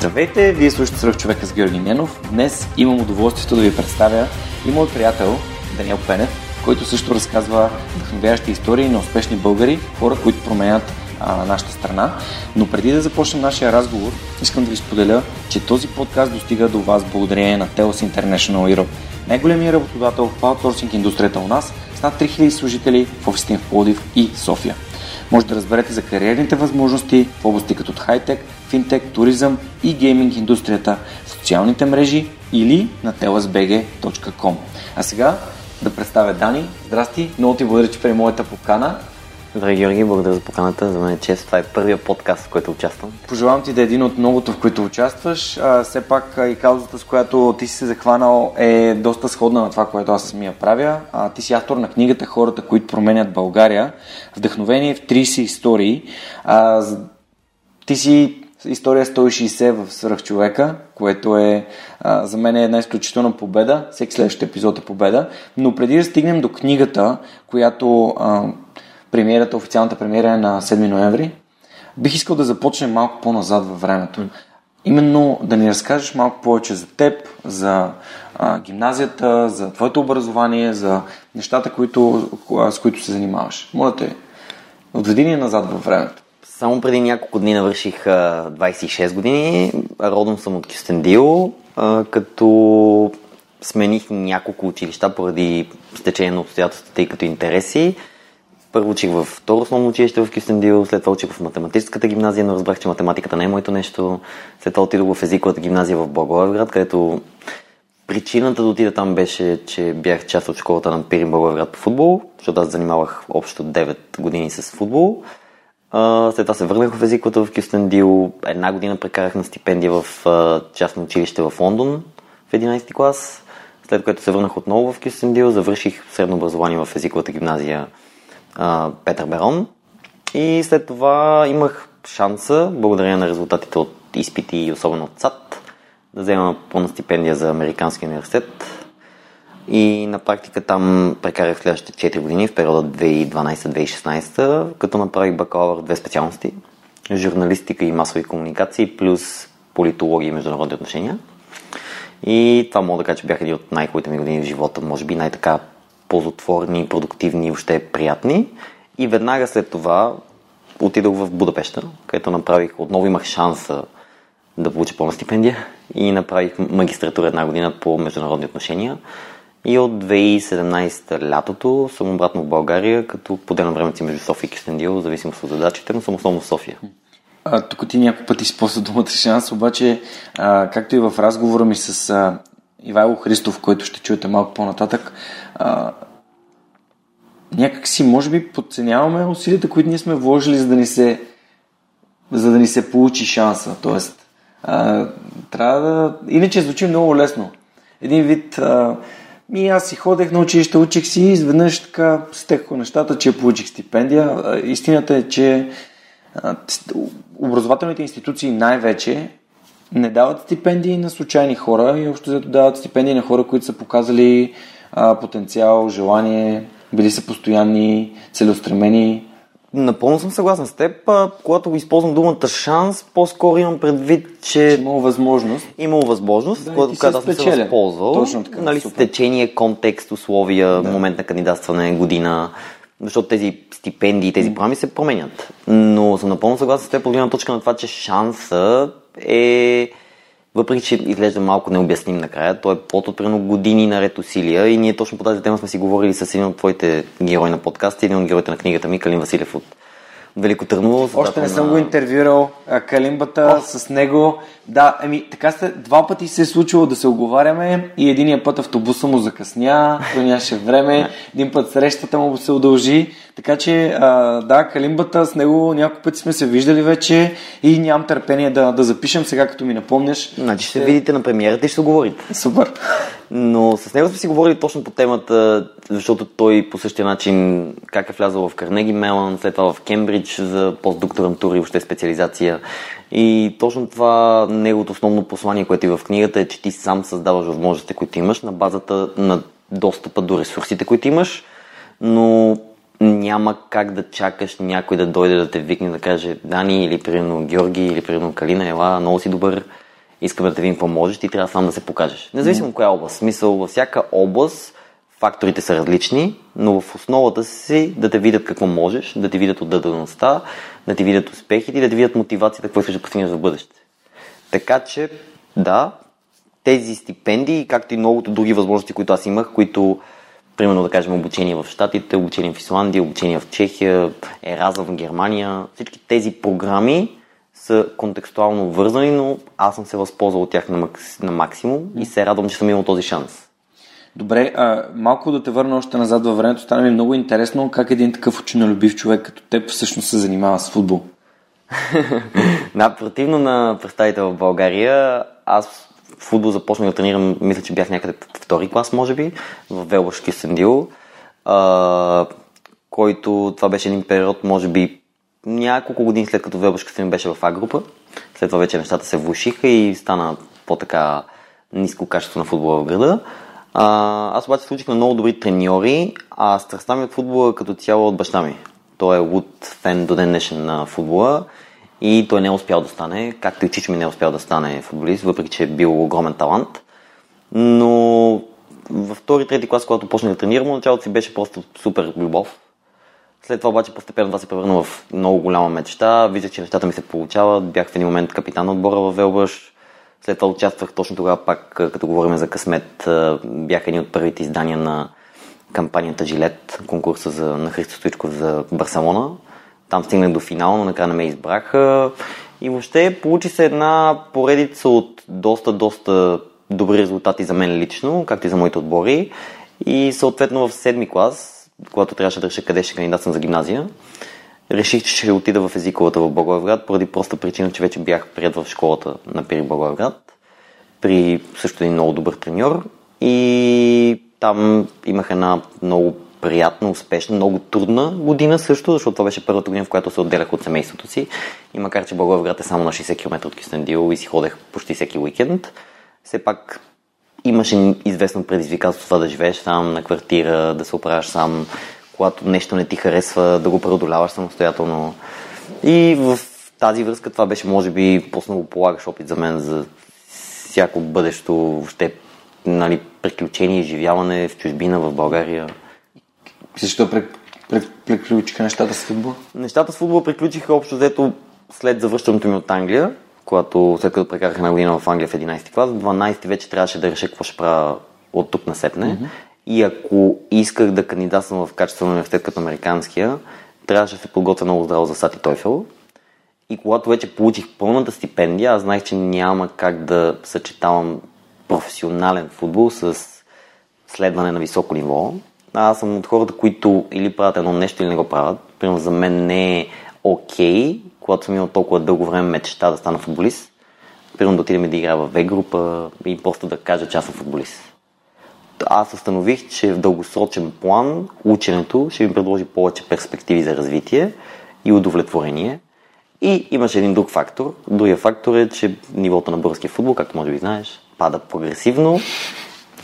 Здравейте, вие слушате Сръх човека с Георги Ненов. Днес имам удоволствието да ви представя и мой приятел Даниел Пенев, който също разказва вдъхновяващи истории на успешни българи, хора, които променят а, нашата страна. Но преди да започнем нашия разговор, искам да ви споделя, че този подкаст достига до вас благодарение на Telos International Europe, най-големият работодател в аутсорсинг индустрията у нас с над 3000 служители в офисите в Плодив и София. Може да разберете за кариерните възможности в области като хайтек, финтек, туризъм и гейминг индустрията в социалните мрежи или на telasbg.com. А сега да представя Дани. Здрасти, много ти благодаря, че при моята покана. Здравей, Георги, благодаря за поканата. За мен е чест. Това е първия подкаст, в който участвам. Пожелавам ти да е един от многото, в които участваш. А, все пак и каузата, с която ти си се захванал е доста сходна на това, което аз самия правя. А, ти си автор на книгата Хората, които променят България. Вдъхновение в 30 истории. А, ти си история 160 в Свръхчовека, което е а, за мен е една изключителна победа. Всеки следващ епизод е победа. Но преди да стигнем до книгата, която а, премиерата, официалната премиера е на 7 ноември, бих искал да започнем малко по-назад във времето. Именно да ни разкажеш малко повече за теб, за а, гимназията, за твоето образование, за нещата, които, с които се занимаваш. Моля те, отведи ни назад във времето. Само преди няколко дни навърших 26 години. Родом съм от Кюстендил, като смених няколко училища поради стечение на обстоятелствата, тъй като интереси. Първо учих в второ основно училище в Кюстендил, след това учих в математическата гимназия, но разбрах, че математиката не е моето нещо. След това отидох в езиковата гимназия в Благоевград, където причината да отида там беше, че бях част от школата на Пирин Благоевград по футбол, защото аз занимавах общо 9 години с футбол. След това се върнах в езиковата в Кюстендил. Една година прекарах на стипендия в частно училище в Лондон в 11 клас. След което се върнах отново в Кюстендил, завърших средно образование в езиковата гимназия а, Петър Берон. И след това имах шанса, благодарение на резултатите от изпити и особено от САД, да взема пълна стипендия за Американски университет. И на практика там прекарах следващите 4 години в периода 2012-2016, като направих бакалавър две специалности журналистика и масови комуникации, плюс политология и международни отношения. И това мога да кажа, че бях един от най-хубавите ми години в живота, може би най-така ползотворни, продуктивни и въобще приятни. И веднага след това отидох в Будапешта, където направих, отново имах шанса да получа пълна стипендия и направих магистратура една година по международни отношения. И от 2017 лятото съм обратно в България, като поделям времето си между София и Кюстендил, в зависимост от задачите, но съм основно в София. А, тук ти няколко пъти използва думата шанс, обаче, а, както и в разговора ми с а, Ивайло Христов, който ще чуете малко по-нататък, а, някак си, може би, подценяваме усилията, които ние сме вложили, за да ни се, за да ни се получи шанса. Тоест, а, трябва да... Иначе звучи много лесно. Един вид... А, и аз си ходех на училище, учих си и изведнъж така стеха нещата, че получих стипендия. Истината е, че образователните институции най-вече не дават стипендии на случайни хора и общо взето дават стипендии на хора, които са показали потенциал, желание, били са постоянни, целеустремени. Напълно съм съгласен с теб. Когато използвам думата шанс, по-скоро имам предвид, че... Имало възможност. Имало възможност, да, когато аз съм се възползвал. Точно така. Нали, течение, контекст, условия, да. момент на кандидатстване, година. Защото тези стипендии, тези програми се променят. Но съм напълно съгласен с теб по гледна точка на това, че шанса е въпреки че изглежда малко необясним накрая, той е плод от години наред усилия и ние точно по тази тема сме си говорили с един от твоите герои на подкаста, един от героите на книгата ми, Калин Василев от Велико Търново. Още не съм на... го интервюрал. Калимбата О. с него. Да, еми, така сте, два пъти се е случило да се оговаряме и единия път автобуса му закъсня, той нямаше време, един път срещата му се удължи. Така че, а, да, Калимбата с него няколко пъти сме се виждали вече и нямам търпение да, да запишем сега, като ми напомняш. Значи ще, ще видите на премиерата и ще говорите. Супер. Но с него сме си говорили точно по темата, защото той по същия начин как е влязъл в Карнеги Мелан, след това в Кембридж за постдокторантура и въобще специализация. И точно това неговото основно послание, което е в книгата е, че ти сам създаваш възможностите, които имаш на базата на достъпа до ресурсите, които имаш, но няма как да чакаш някой да дойде да те викне да каже Дани или примерно Георги или примерно Калина, ела, много си добър, искаме да те видим какво можеш, ти трябва сам да се покажеш. Независимо mm. коя област. Смисъл, във всяка област факторите са различни, но в основата си да те видят какво можеш, да те видят отдадеността, да ти видят успехите и да ти видят мотивацията, какво искаш да постигнеш в бъдеще. Така че, да, тези стипендии, както и многото други възможности, които аз имах, които примерно да кажем обучение в Штатите, обучение в Исландия, обучение в Чехия, Ераза в Германия. Всички тези програми са контекстуално вързани, но аз съм се възползвал от тях на, макс, на максимум и се радвам, че съм имал този шанс. Добре, а, малко да те върна още назад във времето. Стана ми много интересно как един такъв ученолюбив човек като теб всъщност се занимава с футбол. да, противно на представител в България, аз футбол започнах да тренирам, мисля, че бях някъде втори клас, може би, в Велбаш Кюстендил, а, който това беше един период, може би, няколко години след като Велбаш Кюстендил беше в А група. След това вече нещата се влушиха и стана по-така ниско качество на футбола в града. А, аз обаче случих на много добри треньори, а страстта ми от футбола като цяло от баща ми. Той е луд фен до ден днешен на футбола и той не е успял да стане, както и Чичо ми не е успял да стане футболист, въпреки че е бил огромен талант. Но във втори, трети клас, когато почнах да тренирам, началото си беше просто супер любов. След това обаче постепенно това се превърна в много голяма мечта. Виждах, че нещата ми се получават. Бях в един момент капитан на отбора в Велбъш. След това участвах точно тогава пак, като говорим за късмет, бях един от първите издания на кампанията Жилет, конкурса за, на Христо Стоичков за Барселона. Там стигнах до финал, но накрая не ме избраха. И въобще получи се една поредица от доста, доста добри резултати за мен лично, както и за моите отбори. И съответно в седми клас, когато трябваше да реша къде ще кандидатствам за гимназия, реших, че ще отида в езиковата в Благоевград, поради проста причина, че вече бях прият в школата на Пири Благоевград, при също един много добър треньор и там имах една много приятна, успешна, много трудна година също, защото това беше първата година, в която се отделях от семейството си. И макар, че Благоевград е само на 60 км от Кюстендил и си ходех почти всеки уикенд, все пак имаше известно предизвикателство това да живееш сам на квартира, да се оправяш сам, когато нещо не ти харесва, да го преодоляваш самостоятелно. И в тази връзка това беше, може би, по-основополагащ опит за мен за всяко бъдещо въобще нали, приключение, изживяване в чужбина, в България. Защо приключиха нещата с футбол? Нещата с футбол приключиха общо взето след завръщането ми от Англия, когато след като прекарах една година в Англия в 11 клас, 12 вече трябваше да реша какво ще правя от тук на сетне. Mm-hmm. И ако исках да кандидатствам в качество на университет като американския, трябваше да се подготвя много здраво за Сати Тойфел. И когато вече получих пълната стипендия, аз знаех, че няма как да съчетавам професионален футбол с следване на високо ниво. Аз съм от хората, които или правят едно нещо, или не го правят. Примерно за мен не е окей, okay, когато съм имал толкова дълго време мечта да стана футболист. Примерно да отидем да играя в В група и просто да кажа, че аз съм футболист аз установих, че в дългосрочен план ученето ще ми предложи повече перспективи за развитие и удовлетворение. И имаше един друг фактор. Другия фактор е, че нивото на българския футбол, както може би знаеш, пада прогресивно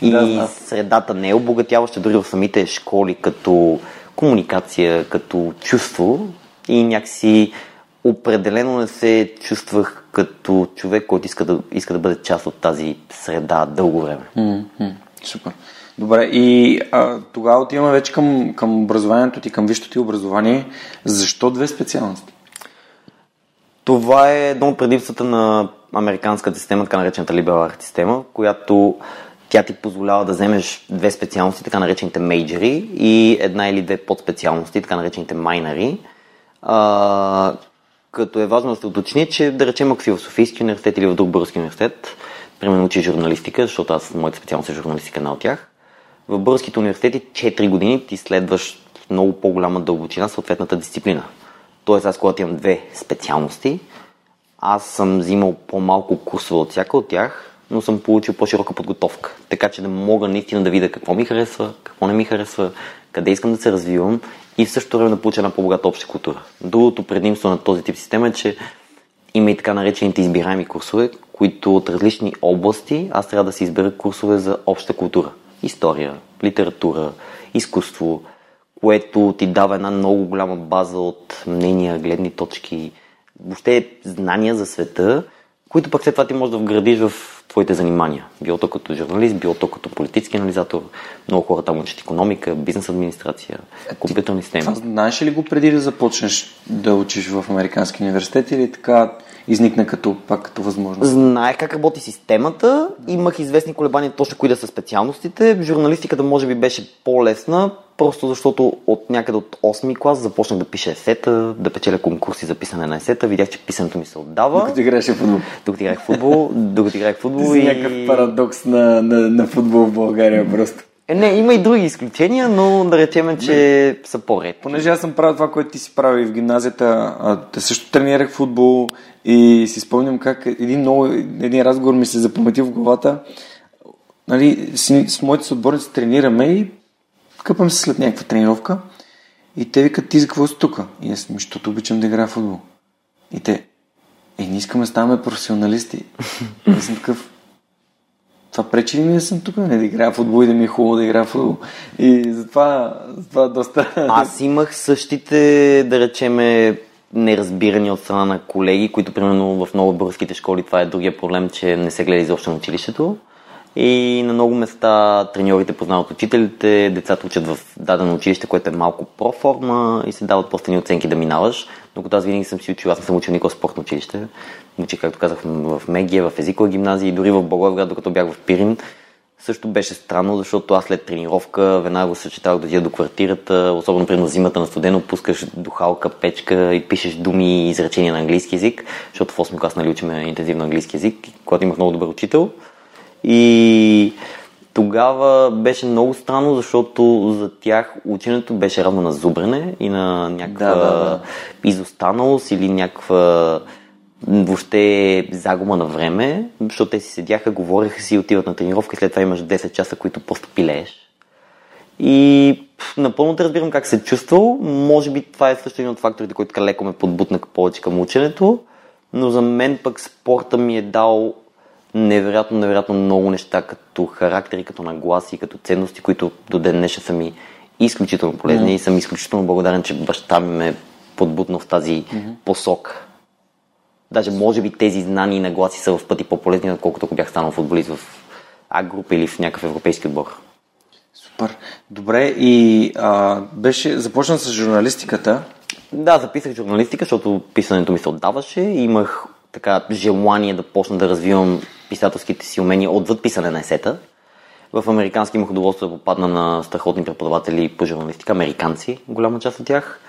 и да, да. средата не е обогатяваща дори в самите школи като комуникация, като чувство и някакси определено не се чувствах като човек, който иска да, иска да бъде част от тази среда дълго време. Mm-hmm. Супер. Добре, и а, тогава отиваме вече към, към образованието ти, към висшето ти образование. Защо две специалности? Това е едно от предимствата на американската система, така наречената art система, която тя ти позволява да вземеш две специалности, така наречените мейджери, и една или две подспециалности, така наречените майнари. А, като е важно да се уточни, че да речем, ако си в Софийски университет или в друг български университет, примерно учи журналистика, защото аз моята специалност е журналистика една от тях, в българските университети 4 години ти следваш много по-голяма дълбочина съответната дисциплина. Тоест аз когато имам две специалности, аз съм взимал по-малко курсове от всяка от тях, но съм получил по-широка подготовка. Така че да мога наистина да видя какво ми харесва, какво не ми харесва, къде искам да се развивам и в същото време да получа една по-богата обща култура. Другото предимство на този тип система е, че има и така наречените избираеми курсове, които от различни области аз трябва да си избера курсове за обща култура. История, литература, изкуство, което ти дава една много голяма база от мнения, гледни точки, въобще знания за света, които пък след това ти можеш да вградиш в твоите занимания. Било то като журналист, било то като политически анализатор. Много хора там учат економика, бизнес администрация, компютърни системи. Това знаеш ли го преди да започнеш да учиш в Американски университет или така изникна като, пак като възможност? Знаех как работи системата, имах известни колебания точно кои да са специалностите. Журналистиката може би беше по-лесна, просто защото от някъде от 8-ми клас започнах да пиша есета, да печеля конкурси за писане на есета. Видях, че писането ми се отдава. Докато играеше футбол. Докато играх футбол, докато играх футбол. Ти и... някакъв парадокс на, на, на футбол в България просто. Е, не, има и други изключения, но да речем, че не. са по-ред. Понеже аз съм правил това, което ти си правил и в гимназията, а, също тренирах футбол и си спомням как един, много, един разговор ми се запамети в главата. Нали, с, с моите съотборници тренираме и къпам се след някаква тренировка и те викат, ти за какво си тук? И аз, защото обичам да играя в футбол. И те, е, не искаме да ставаме професионалисти. Аз съм такъв, това пречи ли ми да съм тук, не да играя в футбол и да ми е хубаво да играя в футбол. И затова, затова доста... Аз имах същите, да речеме, неразбирани от страна на колеги, които примерно в много българските школи това е другия проблем, че не се гледа изобщо на училището. И на много места треньорите познават учителите, децата учат в дадено училище, което е малко проформа и се дават по-стани оценки да минаваш. Докато аз винаги съм си учил, аз не съм учил никога спортно училище. Учих, както казах, в Мегия, в езикова гимназия и дори в Благоевград, докато бях в Пирин. Също беше странно, защото аз след тренировка веднага го съчетавах да отида до квартирата, особено при зимата на студено, пускаш духалка, печка и пишеш думи и изречения на английски язик, защото в 8 клас нали учиме интензивно английски язик, когато имах много добър учител. И тогава беше много странно, защото за тях ученето беше равно на зубрене и на някаква да, да, да. изостаналост или някаква въобще загуба на време, защото те си седяха, говореха си, отиват на тренировка и след това имаш 10 часа, които просто пилееш. И напълно те разбирам как се чувствал. Може би това е също един от факторите, който така леко ме подбутна повече към ученето, но за мен пък спорта ми е дал невероятно, невероятно много неща като характери, като нагласи, като ценности, които до ден днешен са ми изключително полезни mm. и съм изключително благодарен, че баща ми ме подбутна в тази mm-hmm. посока. Даже може би тези знания и нагласи са в пъти по-полезни, отколкото ако бях станал футболист в А-група или в някакъв европейски отбор. Супер. Добре, и а, беше започна с журналистиката. Да, записах журналистика, защото писането ми се отдаваше. Имах така желание да почна да развивам писателските си умения отвъд писане на есета. В американски имах удоволствие да попадна на страхотни преподаватели по журналистика, американци, голяма част от тях.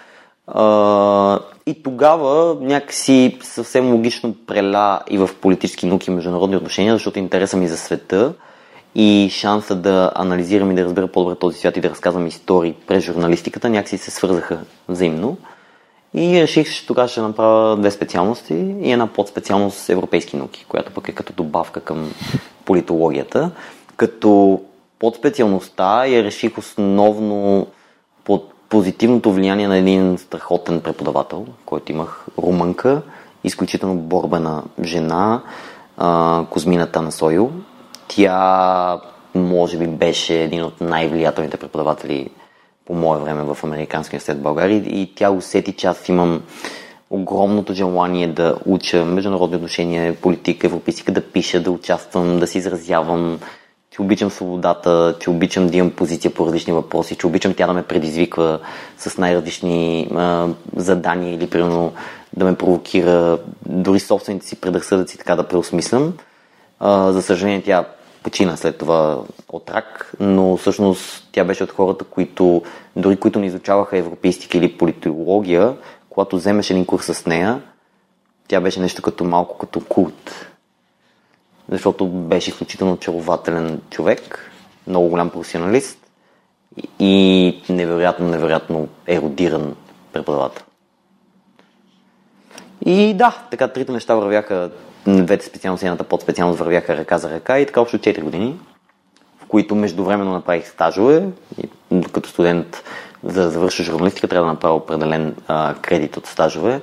И тогава някакси съвсем логично преля и в политически науки и международни отношения, защото интереса ми за света и шанса да анализирам и да разбера по-добре този свят и да разказвам истории през журналистиката някакси се свързаха взаимно. И реших, че тогава ще направя две специалности и една подспециалност европейски науки, която пък е като добавка към политологията. Като подспециалността я реших основно под позитивното влияние на един страхотен преподавател, който имах румънка, изключително борбена жена, Козмина Танасойо. Тя може би беше един от най-влиятелните преподаватели по мое време в Американския университет в България и тя усети, че аз имам огромното желание да уча международни отношения, политика, европейска, да пиша, да участвам, да се изразявам, че обичам свободата, че обичам да имам позиция по различни въпроси, че обичам тя да ме предизвиква с най-различни а, задания или примерно да ме провокира дори собствените си предразсъдъци така да преосмислям. А, за съжаление тя почина след това от рак, но всъщност тя беше от хората, които, дори които не изучаваха европейстика или политология, когато вземеш един курс с нея, тя беше нещо като малко като култ. Защото беше изключително очарователен човек, много голям професионалист и невероятно, невероятно еродиран преподавател. И да, така трите неща вървяха, двете специалности, едната подспециалност вървяха ръка за ръка и така общо 4 години, в които междувременно направих стажове. И, като студент, за да завърша журналистика, трябва да направя определен а, кредит от стажове.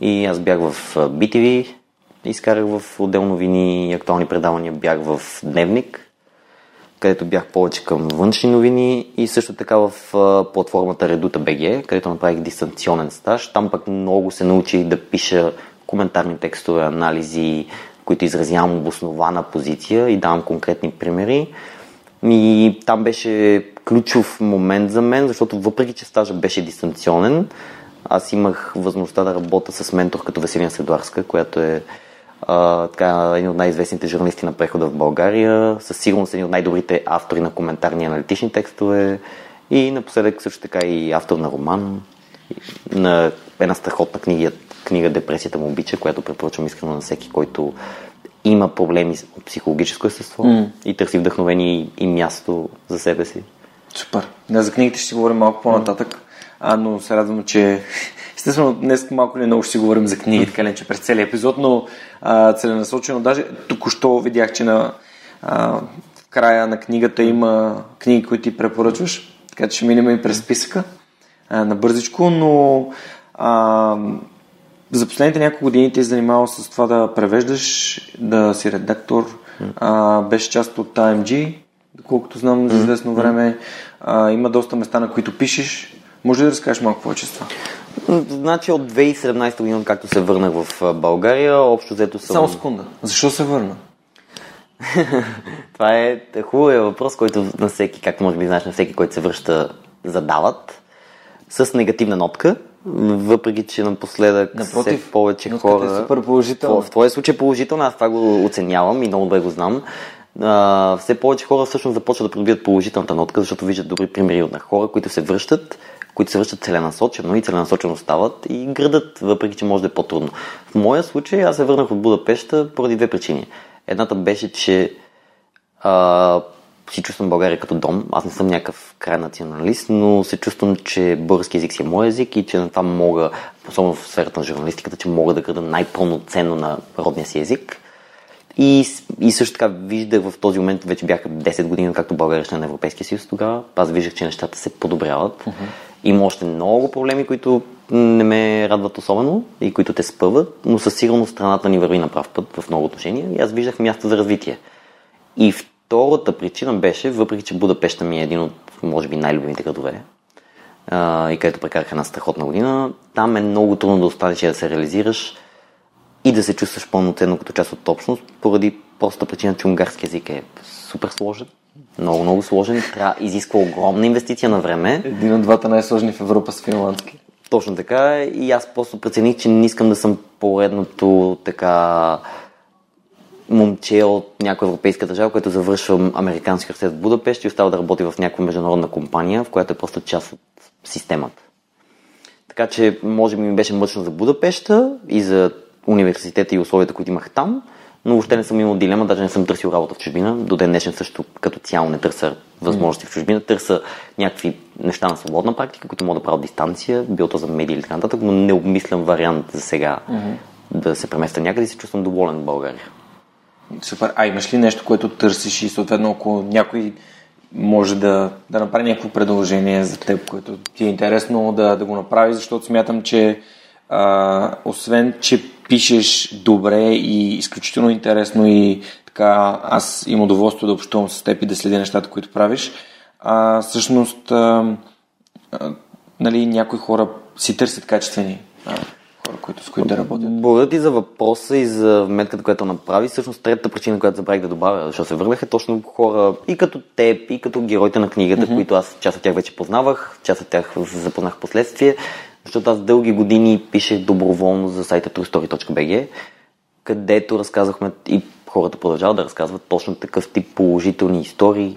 И аз бях в BTV, изкарах в отдел новини и актуални предавания, бях в Дневник, където бях повече към външни новини и също така в платформата Reduta BG, където направих дистанционен стаж. Там пък много се научих да пиша коментарни текстове, анализи, които изразявам обоснована позиция и давам конкретни примери. И там беше ключов момент за мен, защото въпреки, че стажа беше дистанционен, аз имах възможността да работя с ментор като Веселина Седуарска, която е а, така, един от най-известните журналисти на прехода в България, със сигурност един от най-добрите автори на коментарни и аналитични текстове и напоследък също така и автор на роман, на една страхотна книга, книга Депресията му обича, която препоръчвам искрено на всеки, който има проблеми от психологическо естество mm. и търси вдъхновение и място за себе си. Супер. Да, за книгите ще си говорим малко по-нататък, mm. а, но се радвам, че Естествено, днес малко ли много ще си говорим за книги, така ли, че през целият епизод, но а, целенасочено. Даже току-що видях, че на, а, в края на книгата има книги, които ти препоръчваш, така че ще минем и през списъка а, на бързичко, но а, за последните няколко години ти е занимавал с това да превеждаш, да си редактор, а, беше част от AMG, доколкото знам за известно време. А, има доста места, на които пишеш. Може ли да разкажеш малко повече това? Значи от 2017 година, както се върнах в България, общо взето съм... Само секунда. Защо се върна? Това е хубавия въпрос, който на всеки, както може би знаеш, на всеки, който се връща, задават. С негативна нотка, въпреки че напоследък Напротив, все повече хора... Е супер положително. В, твоя случай е положително, аз това го оценявам и много добре го знам. А, все повече хора всъщност започват да придобият положителната нотка, защото виждат добри примери на хора, които се връщат които се връщат целенасочено и целенасочено стават и градат, въпреки че може да е по-трудно. В моя случай аз се върнах от Будапешта поради две причини. Едната беше, че а, си чувствам България като дом. Аз не съм някакъв край националист, но се чувствам, че български език си е мой език и че на това мога, особено в сферата на журналистиката, че мога да града най-пълноценно на родния си език. И, и също така виждах в този момент, вече бяха 10 години, както България ще на Европейския съюз тогава. Аз виждах, че нещата се подобряват. Uh-huh. Има още много проблеми, които не ме радват особено и които те спъват, но със сигурност страната ни върви на прав път в много отношения и аз виждах място за развитие. И втората причина беше, въпреки че Будапешта ми е един от, може би, най-любимите градове, и където прекарах една страхотна година, там е много трудно да останеш и да се реализираш и да се чувстваш пълноценно като част от общност, поради простата причина, че унгарски язик е супер сложен, много, много сложен. Трябва, изисква огромна инвестиция на време. Един от двата най-сложни в Европа с финландски. Точно така. И аз просто прецених, че не искам да съм поредното така момче от някоя европейска държава, което завършва американски университет в Будапешт и остава да работи в някаква международна компания, в която е просто част от системата. Така че, може би ми беше мъчно за Будапешта и за университета и условията, които имах там, но въобще не съм имал дилема, даже не съм търсил работа в чужбина. До ден днешен също като цяло не търся възможности в чужбина. Търся някакви неща на свободна практика, които мога да правя дистанция, било то за медии или така нататък, но не обмислям вариант за сега mm-hmm. да се преместя някъде и се чувствам доволен в България. Супер. А имаш ли нещо, което търсиш и съответно ако някой може да, да направи някакво предложение за теб, което ти е интересно да, да го направи, защото смятам, че а, освен, че пишеш добре и изключително интересно и така аз имам удоволствие да общувам с теб и да следя нещата, които правиш, а, всъщност а, а, нали, някои хора си търсят качествени а, хора, които, с които да работят. Благодаря ти за въпроса и за метката, която направи. Всъщност третата причина, която забравих да добавя, защото се върнаха точно хора и като теб, и като героите на книгата, mm-hmm. които аз част от тях вече познавах, част от тях запознах последствие защото аз дълги години пишех доброволно за сайта truestory.bg, където разказахме и хората продължават да разказват точно такъв тип положителни истории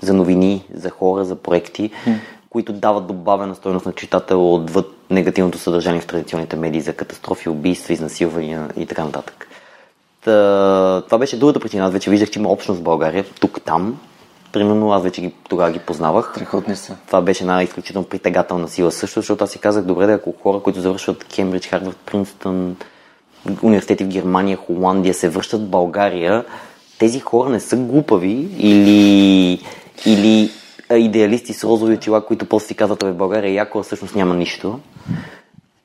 за новини, за хора, за проекти, mm. които дават добавена стоеност на читател отвъд негативното съдържание в традиционните медии за катастрофи, убийства, изнасилвания и така нататък. Та, това беше другата причина. Аз вече виждах, че има общност в България, тук-там. Примерно аз вече ги, тогава ги познавах. Страхотни са. Това беше една изключително притегателна сила също, защото аз си казах, добре, да ако хора, които завършват Кембридж, Харвард, Принстън, университети в Германия, Холандия се връщат в България, тези хора не са глупави или, или идеалисти с розови очила, които после си казват, в България е яко, а всъщност няма нищо.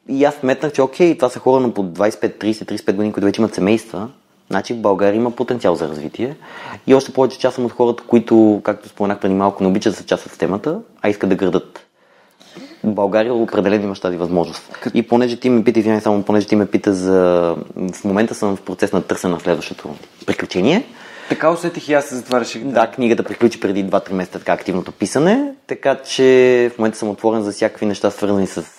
И аз сметнах, че окей, това са хора на по 25, 30, 35 години, които вече имат семейства. Значи в България има потенциал за развитие. И още повече част съм от хората, които, както споменах преди малко, не обичат да се част в темата, а искат да градат. България определено имаш тази възможност. И понеже ти ме пита, извинявай само, понеже ти ме пита за... В момента съм в процес на търсене на следващото приключение. Така усетих и аз за това реших. Да, книгата приключи преди 2-3 месеца така активното писане, така че в момента съм отворен за всякакви неща, свързани с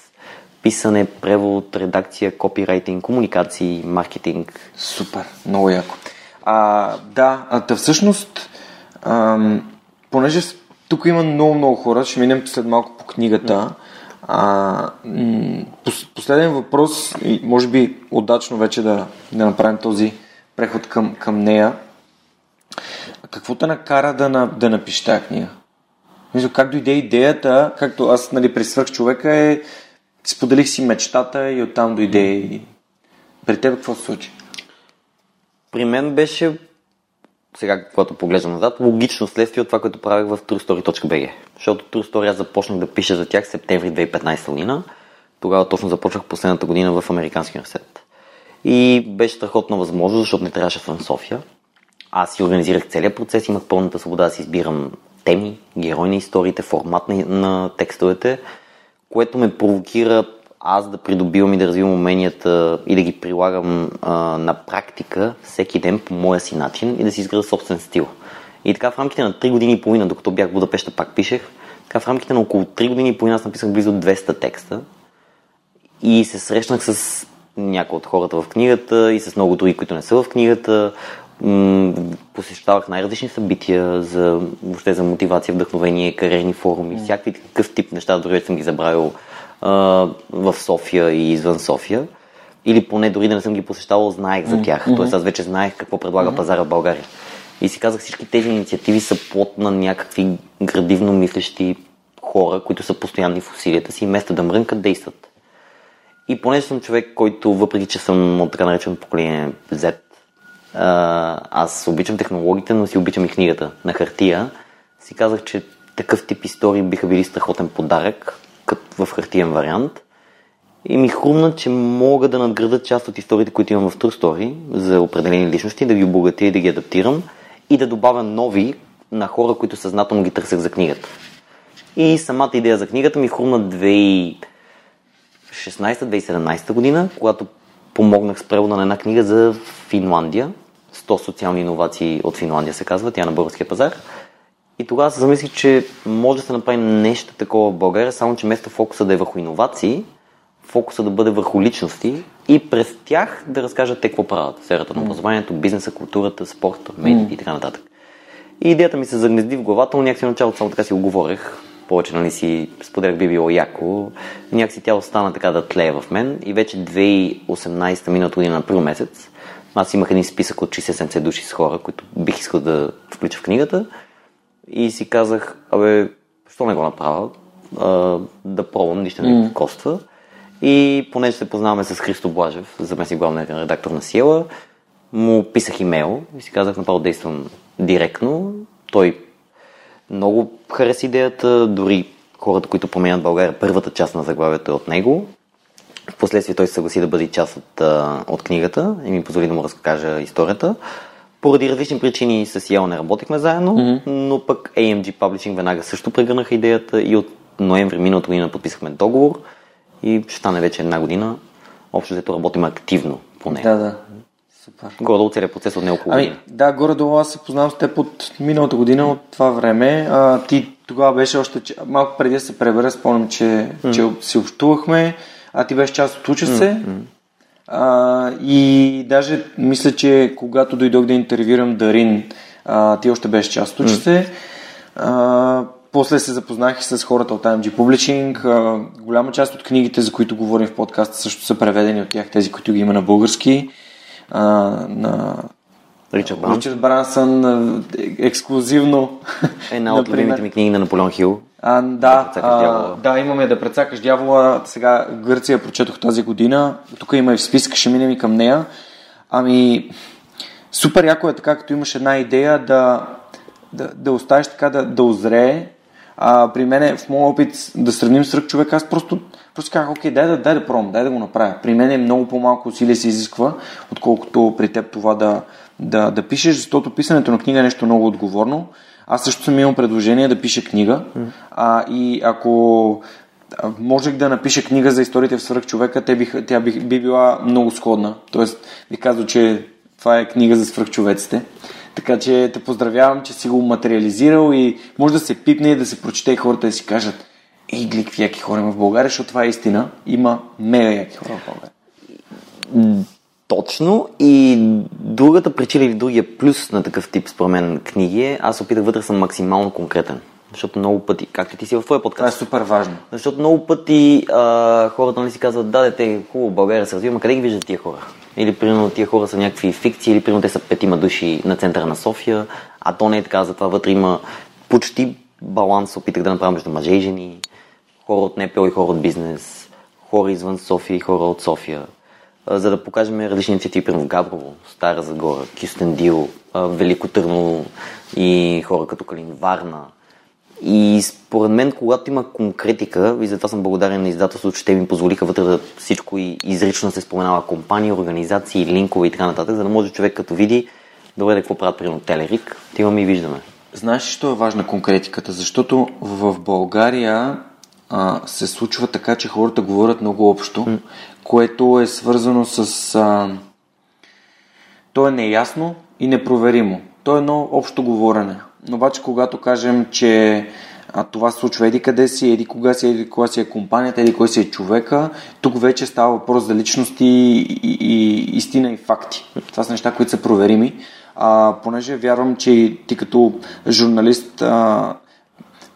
писане, превод, редакция, копирайтинг, комуникации, маркетинг. Супер, много яко. А, да, а, да всъщност, ам, понеже тук има много, много хора, ще минем след малко по книгата. А, м- последен въпрос, и може би удачно вече да, да направим този преход към, към нея. Какво те накара да, на, да напишеш тази книга? Как дойде идеята, както аз нали, при свърх човека е, споделих си мечтата и оттам дойде и... При теб какво се случи? При мен беше, сега когато поглеждам назад, логично следствие от това, което правих в truestory.bg. Защото True аз започнах да пиша за тях в септември 2015 година. Тогава точно започнах последната година в Американски университет. И беше страхотна възможност, защото не трябваше в София. Аз си организирах целият процес, имах пълната свобода да си избирам теми, герои на историите, формат на, на текстовете, което ме провокира аз да придобивам и да развивам уменията и да ги прилагам а, на практика всеки ден по моя си начин и да си изграда собствен стил. И така в рамките на 3 години и половина, докато бях в Будапеща, пак пишех, така в рамките на около 3 години и половина аз написах близо 200 текста и се срещнах с някои от хората в книгата и с много други, които не са в книгата посещавах най-различни събития за, въобще за мотивация, вдъхновение, кариерни форуми, mm. всякакви такъв тип неща, дори съм ги забравил а, в София и извън София. Или поне дори да не съм ги посещавал, знаех за тях. Mm-hmm. Тоест аз вече знаех какво предлага mm-hmm. пазара в България. И си казах, всички тези инициативи са плод на някакви градивно мислещи хора, които са постоянни в усилията си и вместо да мрънкат, действат. И понеже съм човек, който, въпреки че съм от така наречено поколение Z, аз обичам технологиите, но си обичам и книгата на хартия. Си казах, че такъв тип истории биха били страхотен подарък, като в хартиен вариант. И ми хрумна, че мога да надграда част от историите, които имам в True Story за определени личности, да ги обогатя и да ги адаптирам и да добавя нови на хора, които съзнателно ги търсях за книгата. И самата идея за книгата ми хрумна 2016-2017 година, когато помогнах с превода на една книга за Финландия. 100 социални иновации от Финландия се казва, тя е на българския пазар. И тогава се замислих, че може да се направи нещо такова в България, само че вместо фокуса да е върху иновации, фокуса да бъде върху личности и през тях да разкажат те какво правят в сферата на образованието, бизнеса, културата, спорта, медиите и така нататък. И идеята ми се загнезди в главата, но някакси началото само така си го говорех. Повече нали си споделях би било яко. Някакси тя остана така да тлее в мен и вече 2018 миналата година, април месец, аз имах един списък от 60-70 души с хора, които бих искал да включа в книгата и си казах, абе, що не го направя? А, да пробвам, нищо не ми коства. И понеже се познаваме с Христо Блажев, заместник главния редактор на Сиела, му писах имейл и си казах, направо действам директно. Той много хареса идеята, дори хората, които променят България, първата част на заглавието е от него. Впоследствие той се съгласи да бъде част от, от книгата и ми позволи да му разкажа историята. Поради различни причини с Йел не работихме заедно, mm-hmm. но пък AMG Publishing веднага също прегърнаха идеята и от ноември миналата година подписахме договор и ще стане вече една година. Общо взето работим активно по нея. Да, да. Супер. Горе-долу целият процес от няколко ами. Да, горе-долу аз се познавам с теб от миналата година, от това време. А, ти тогава беше още, малко преди да се пребера, спомням, че, mm-hmm. че си общувахме а ти беше част от уча се. Mm-hmm. А, и даже мисля, че когато дойдох да интервюрам Дарин, а, ти още беше част от уча се. А, после се запознах и с хората от IMG Publishing. А, голяма част от книгите, за които говорим в подкаста, също са преведени от тях, тези, които ги има на български. А, на Ричард Бранс. Ричард Брансън а, е- ексклюзивно. Една от любимите ми книги на Наполеон Хил. А, да, прецакаш а, да, имаме да прецакаш дявола. Сега Гърция прочетох тази година. Тук има и в списъка, ще минем и към нея. Ами, супер яко е така, като имаш една идея да, да, да оставиш така да, да озрее. А, при мен в моят опит да сравним с човек, аз просто, просто казах, окей, дай да, дай да пробвам, дай да го направя. При мен е много по-малко усилие се изисква, отколкото при теб това да, да, да пишеш, защото писането на книга е нещо много отговорно. Аз също съм имал предложение да пиша книга а, и ако можех да напиша книга за историите в свръхчовека, те бих, тя би, би била много сходна. Тоест, бих казал, че това е книга за свръхчовеците. Така че те поздравявам, че си го материализирал и може да се пипне и да се прочете и хората да си кажат Ей, глик, какви яки хора има в България, защото това е истина. Има мега яки хора в България. Точно. И другата причина или другия плюс на такъв тип, според мен, книги е, аз опитах вътре съм максимално конкретен. Защото много пъти, както ти си в твоя Това е подкаст, супер важно. защото много пъти а, хората нали си казват, да, дете, хубаво, България се развива, къде ги виждат тия хора? Или примерно тия хора са някакви фикции, или примерно те са петима души на центъра на София, а то не е така, затова вътре има почти баланс, опитах да направя между мъже и жени, хора от НПО и хора от бизнес, хора извън София и хора от София, за да покажем различни примерно в Габрово, Стара Загора, Кюстендил, Велико Търново и хора като Калин Варна. И според мен, когато има конкретика, и затова съм благодарен на издателството, че те ми позволиха вътре да всичко и изрично се споменава компании, организации, линкове и така нататък, за да може човек като види, добре, да какво правят, примерно Телерик, имаме и виждаме. Знаеш ли, що е важна конкретиката? Защото в България а, се случва така, че хората говорят много общо, mm. Което е свързано с... А, то е неясно и непроверимо. То е едно общо говорене. Но обаче, когато кажем, че а, това се случва еди къде си, еди кога си, еди кога си е компанията, еди кой си е човека, тук вече става въпрос за личности и, и, и истина и факти. Това са неща, които са проверими. А, понеже вярвам, че ти като журналист а,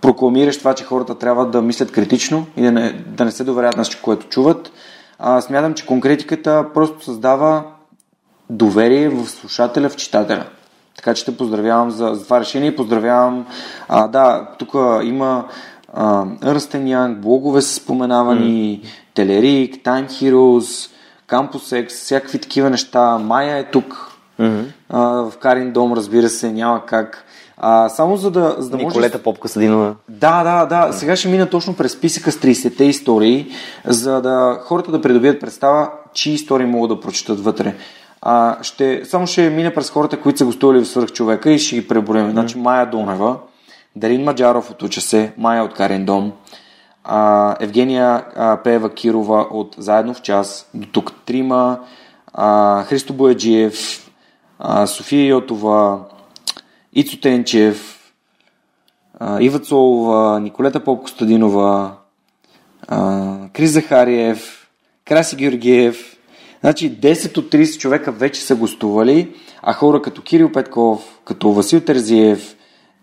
прокламираш това, че хората трябва да мислят критично и да не, да не се доверят на всичко, което чуват. А, смятам, че конкретиката просто създава доверие в слушателя, в читателя. Така че те поздравявам за, за това решение и поздравявам. А, да, тук има Ernst Young, блогове са споменавани, mm. Телерик, Time Heroes, Campus X, всякакви такива неща. Майя е тук. Mm-hmm. А, в Карин дом, разбира се, няма как. А, само за да, за да може... Николета Попка Съдинова. Да, да, да. Сега ще мина точно през списъка с 30-те истории, за да хората да придобият представа, чии истории могат да прочитат вътре. А, ще, само ще мина през хората, които са гостували в Свърхчовека и ще ги преборим. Mm. Значи Майя Донева, Дарин Маджаров от Учасе, Майя от Карен Дом, а, Евгения а, Пеева Кирова от Заедно в час, до тук трима, а, Христо Бояджиев, а, София Йотова, Ицо Тенчев, Ива Цолова, Николета Поп-Костадинова, а, Крис Захариев, Краси Георгиев. Значи 10 от 30 човека вече са гостували, а хора като Кирил Петков, като Васил Терзиев,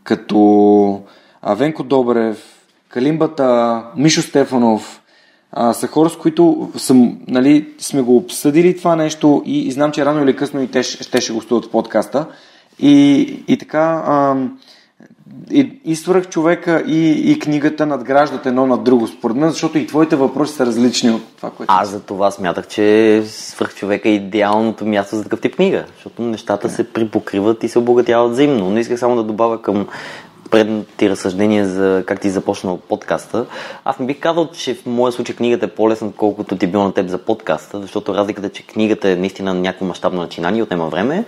като Венко Добрев, Калимбата, Мишо Стефанов, а, са хора, с които съм, нали, сме го обсъдили това нещо и, и знам, че рано или късно и те, ще- ще гостуват в подкаста. И, и така, а, и, и свърх човека и, и книгата надграждат едно над друго, според мен, защото и твоите въпроси са различни от това, което... Аз за това смятах, че свърхчовека е идеалното място за такъв тип книга, защото нещата се припокриват и се обогатяват взаимно. Но исках само да добавя към предните ти за как ти започнал подкаста. Аз не бих казал, че в моя случай книгата е по-лесна, отколкото ти било на теб за подкаста, защото разликата е, че книгата е наистина някакво мащабно начинание, отнема време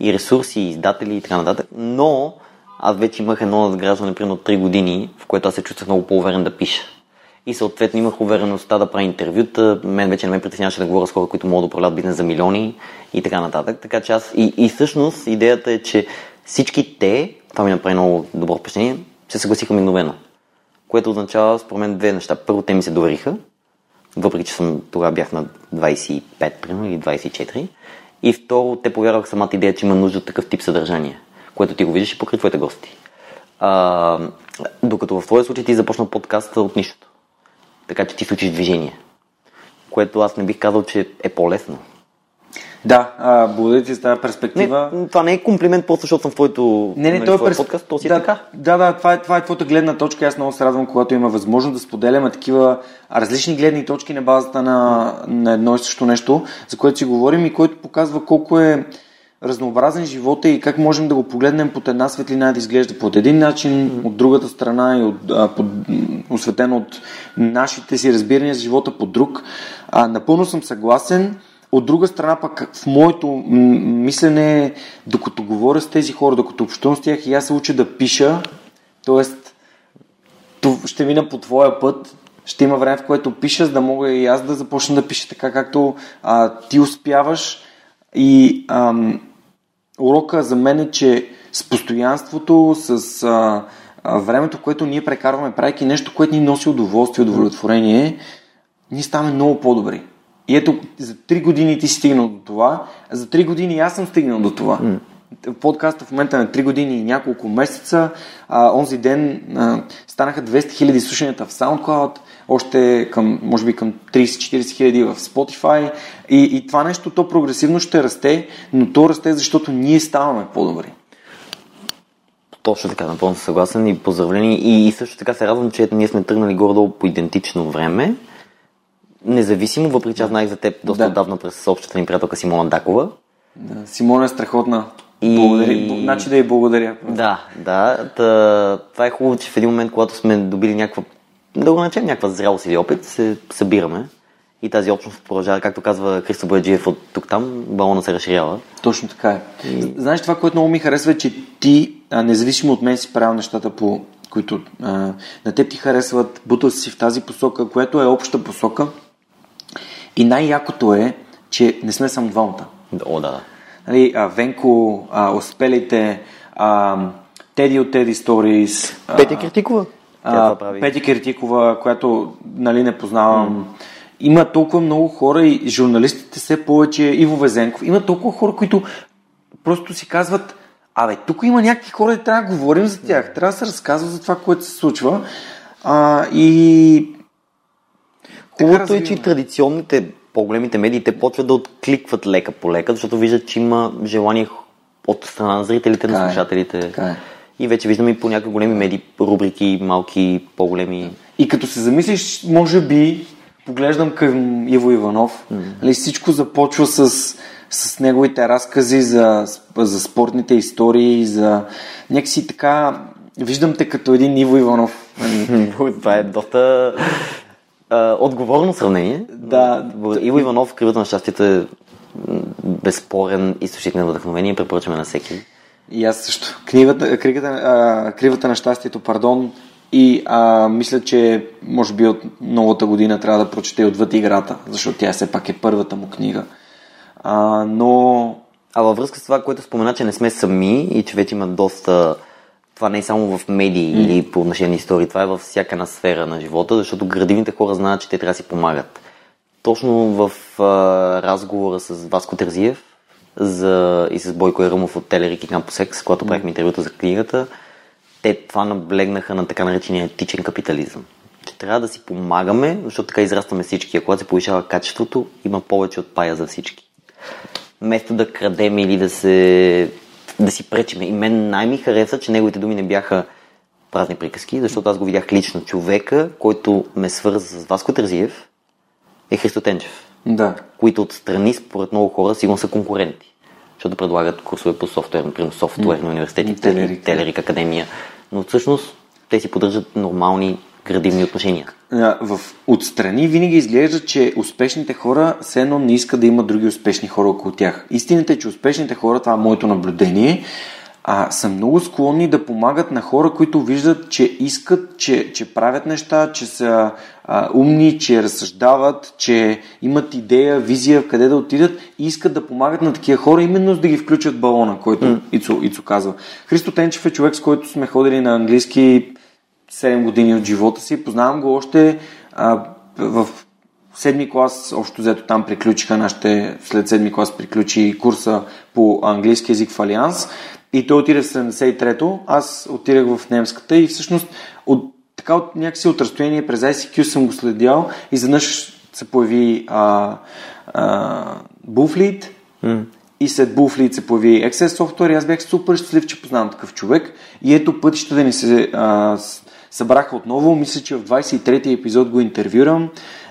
и ресурси, и издатели и така нататък. Но аз вече имах едно надграждане, примерно от 3 години, в което аз се чувствах много по-уверен да пиша. И съответно имах увереността да правя интервюта. Мен вече не ме притесняваше да говоря с хора, които могат да управляват бизнес за милиони и така нататък. Така че аз и, и всъщност идеята е, че всички те, това ми направи много добро впечатление, се съгласиха мигновено. Което означава, според мен, две неща. Първо, те ми се довериха, въпреки че съм, тогава бях на 25, примерно, или 24. И второ, те повярваха в самата идея, че има нужда от такъв тип съдържание, което ти го виждаш и покрай твоите гости. А, докато в твоя случай ти започна подкаста от нищото. Така че ти случиш движение. Което аз не бих казал, че е по-лесно. Да, а, благодаря ти за тази перспектива. Не, това не е комплимент, просто защото съм в твоето Не, не, нали, е твоя през... подкаст, то си да, е така. Да, да, това е, това е твоята гледна точка. Аз много се радвам, когато има възможност да споделяме такива различни гледни точки на базата на, на едно и също нещо, за което си говорим и което показва колко е разнообразен живота и как можем да го погледнем под една светлина да изглежда по един начин, от другата страна и от, а, под, осветено от нашите си разбирания за живота по друг. А, напълно съм съгласен. От друга страна пък в моето мислене, докато говоря с тези хора, докато общувам с тях и аз се уча да пиша, т.е. ще мина по твоя път, ще има време, в което пиша, за да мога и аз да започна да пиша така, както а, ти успяваш. И ам, урока за мен е, че с постоянството, с а, а, времето, което ние прекарваме, правейки нещо, което ни носи удоволствие, удовлетворение, ние ставаме много по-добри. И ето, за 3 години ти си стигнал до това, а за 3 години аз съм стигнал до това. Mm. Подкаста в момента е на 3 години и няколко месеца. А, онзи ден а, станаха 200 хиляди слушанията в SoundCloud, още към, може би към 30-40 хиляди в Spotify. И, и това нещо, то прогресивно ще расте, но то расте, защото ние ставаме по-добри. Точно така, напълно съгласен и поздравление. И, и също така се радвам, че ние сме тръгнали горе-долу по идентично време. Независимо, въпреки че аз знаех за теб доста Да. отдавна през общата ни приятелка Симона Дакова. Да, Симона е страхотна. И- Благодаря. Значи да й благодаря. Да, да. Та, това е хубаво, че в един момент, когато сме добили някаква, да го наречем някаква зрялост или опит, се събираме. И тази общност продължава, както казва Христо Бояджиев от тук-там, балона се разширява. Точно така е. Знаеш, това, което много ми харесва е, че ти, а, независимо от мен, си правил нещата, по които а, на теб ти харесват, бутал си в тази посока, което е обща посока. И най-якото е, че не сме само двамата. О, да, да. Нали, а, Венко, а, успелите, а, Теди от Теди Stories, Петя Критикова. Тя а. Петя Киртикова, която нали, не познавам. Има толкова много хора и журналистите все повече, Иво Везенков. Има толкова хора, които просто си казват, абе, тук има някакви хора и трябва да говорим за тях. Трябва да се разказва за това, което се случва. А, и Хубавото е, че традиционните по-големите медии те почват да откликват лека по лека, защото виждат, че има желание от страна на зрителите, Така на е, слушателите. така е. И вече виждаме и по някакви големи медии, рубрики, малки, по-големи. И като се замислиш, може би, поглеждам към Иво Иванов, mm. всичко започва с, с неговите разкази за, за спортните истории, за някакси така, виждам те като един Иво Иванов. нали. Това е доста а, отговорно сравнение. Да. Иво Иванов, Кривата на щастието е безспорен източник на вдъхновение, препоръчваме на всеки. И аз също. Кривата, кривата, а, кривата на щастието, пардон. И а, мисля, че може би от новата година трябва да прочете отвъд играта, защото тя все пак е първата му книга. А, но А във връзка с това, което спомена, че не сме сами и че вече има доста... Това не е само в медии mm. или по отношение на истории, това е във всяка една сфера на живота, защото градивните хора знаят, че те трябва да си помагат. Точно в а, разговора с Васко Терзиев за, и с Бойко Ерумов от Телерик и Campus X, когато mm. правихме интервюта за книгата, те това наблегнаха на така наречения етичен капитализъм. Че трябва да си помагаме, защото така израстваме всички. А когато се повишава качеството, има повече от пая за всички вместо да крадем или да се да си пречиме. И мен най-ми хареса, че неговите думи не бяха празни приказки, защото аз го видях лично. Човека, който ме свърза с Васко Терзиев, е Христо Тенчев, да. които отстрани, според много хора, сигурно са конкуренти. Защото предлагат курсове по софтуер, например софтуерни университети, Телерик. Телерик Академия. Но всъщност те си поддържат нормални градивни отношения. В отстрани винаги изглежда, че успешните хора все едно не искат да има други успешни хора около тях. Истината е, че успешните хора, това е моето наблюдение, а, са много склонни да помагат на хора, които виждат, че искат, че, че правят неща, че са а, умни, че разсъждават, че имат идея, визия къде да отидат и искат да помагат на такива хора, именно за да ги включат балона, който mm. Ицо, Ицо казва. Христо Тенчев е човек, с който сме ходили на английски 7 години от живота си. Познавам го още а, в седми клас, общо взето там приключиха нашите, след седми клас приключи курса по английски язик в Алианс. И той отиде в 73-то, аз отидах в немската и всъщност от, така от някакси от разстояние през ICQ съм го следял. И заднъж се появи а, а, Bullfleet mm. и след Bullfleet се появи Access Software. И аз бях супер щастлив, че познавам такъв човек. И ето пътища да ни се а, събраха отново. Мисля, че в 23-ти епизод го интервюрам.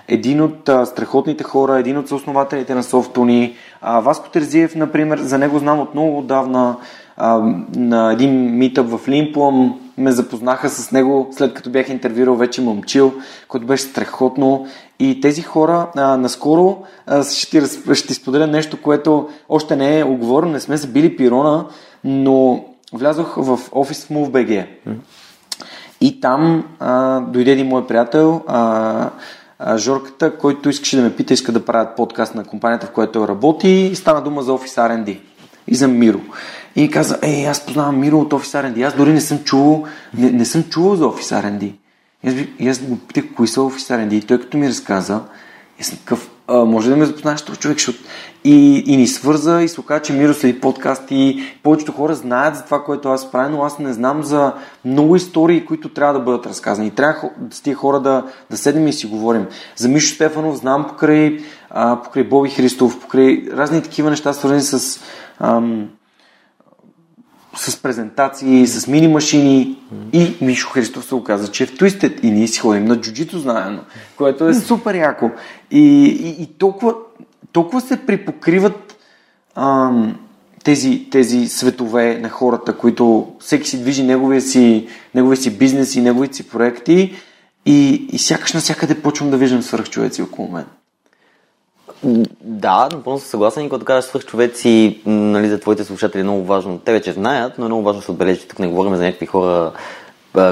Един от а, страхотните хора, един от съоснователите на Софтуни. А, Васко Терзиев, например, за него знам от много отдавна а, на един митъп в Лимплом ме запознаха с него, след като бях интервюрал вече момчил, който беше страхотно. И тези хора, а, наскоро а, ще, ти, ще ти споделя нещо, което още не е оговорено, не сме забили пирона, но влязох в офис в MoveBG. И там а, дойде един мой приятел, а, а, Жорката, който искаше да ме пита, иска да правят подкаст на компанията, в която работи и стана дума за офис R&D и за Миро. И каза, ей, аз познавам Миро от офис R&D. Аз дори не съм чувал, не, не съм чувал за офис R&D. И аз, и аз го питах, кои са офис R&D. И той като ми разказа, аз съм такъв, може да ме запознаеш този човек, защото... И, и ни свърза и се оказа, че Миро следи подкаст и повечето хора знаят за това, което аз правя, но аз не знам за много истории, които трябва да бъдат разказани. И трябва с тия хора да, да седнем и си говорим. За Мишо Стефанов знам покрай, а, покрай Боби Христов, покрай разни такива неща, свързани с... Ам, с презентации, с мини машини и Мишо Христов се оказа, че е в Twisted и ние си ходим на джуджито заедно, което е супер яко. И, и, и толкова, толкова се припокриват ам, тези, тези светове на хората, които всеки си движи неговия си, неговия си бизнес и неговите си проекти и, и сякаш навсякъде почвам да виждам свърхчовеци около мен. Да, напълно съм съгласен и когато кажеш свърх човеци, нали, за твоите слушатели е много важно. Те вече знаят, но е много важно да се отбележи, тук не говорим за някакви хора,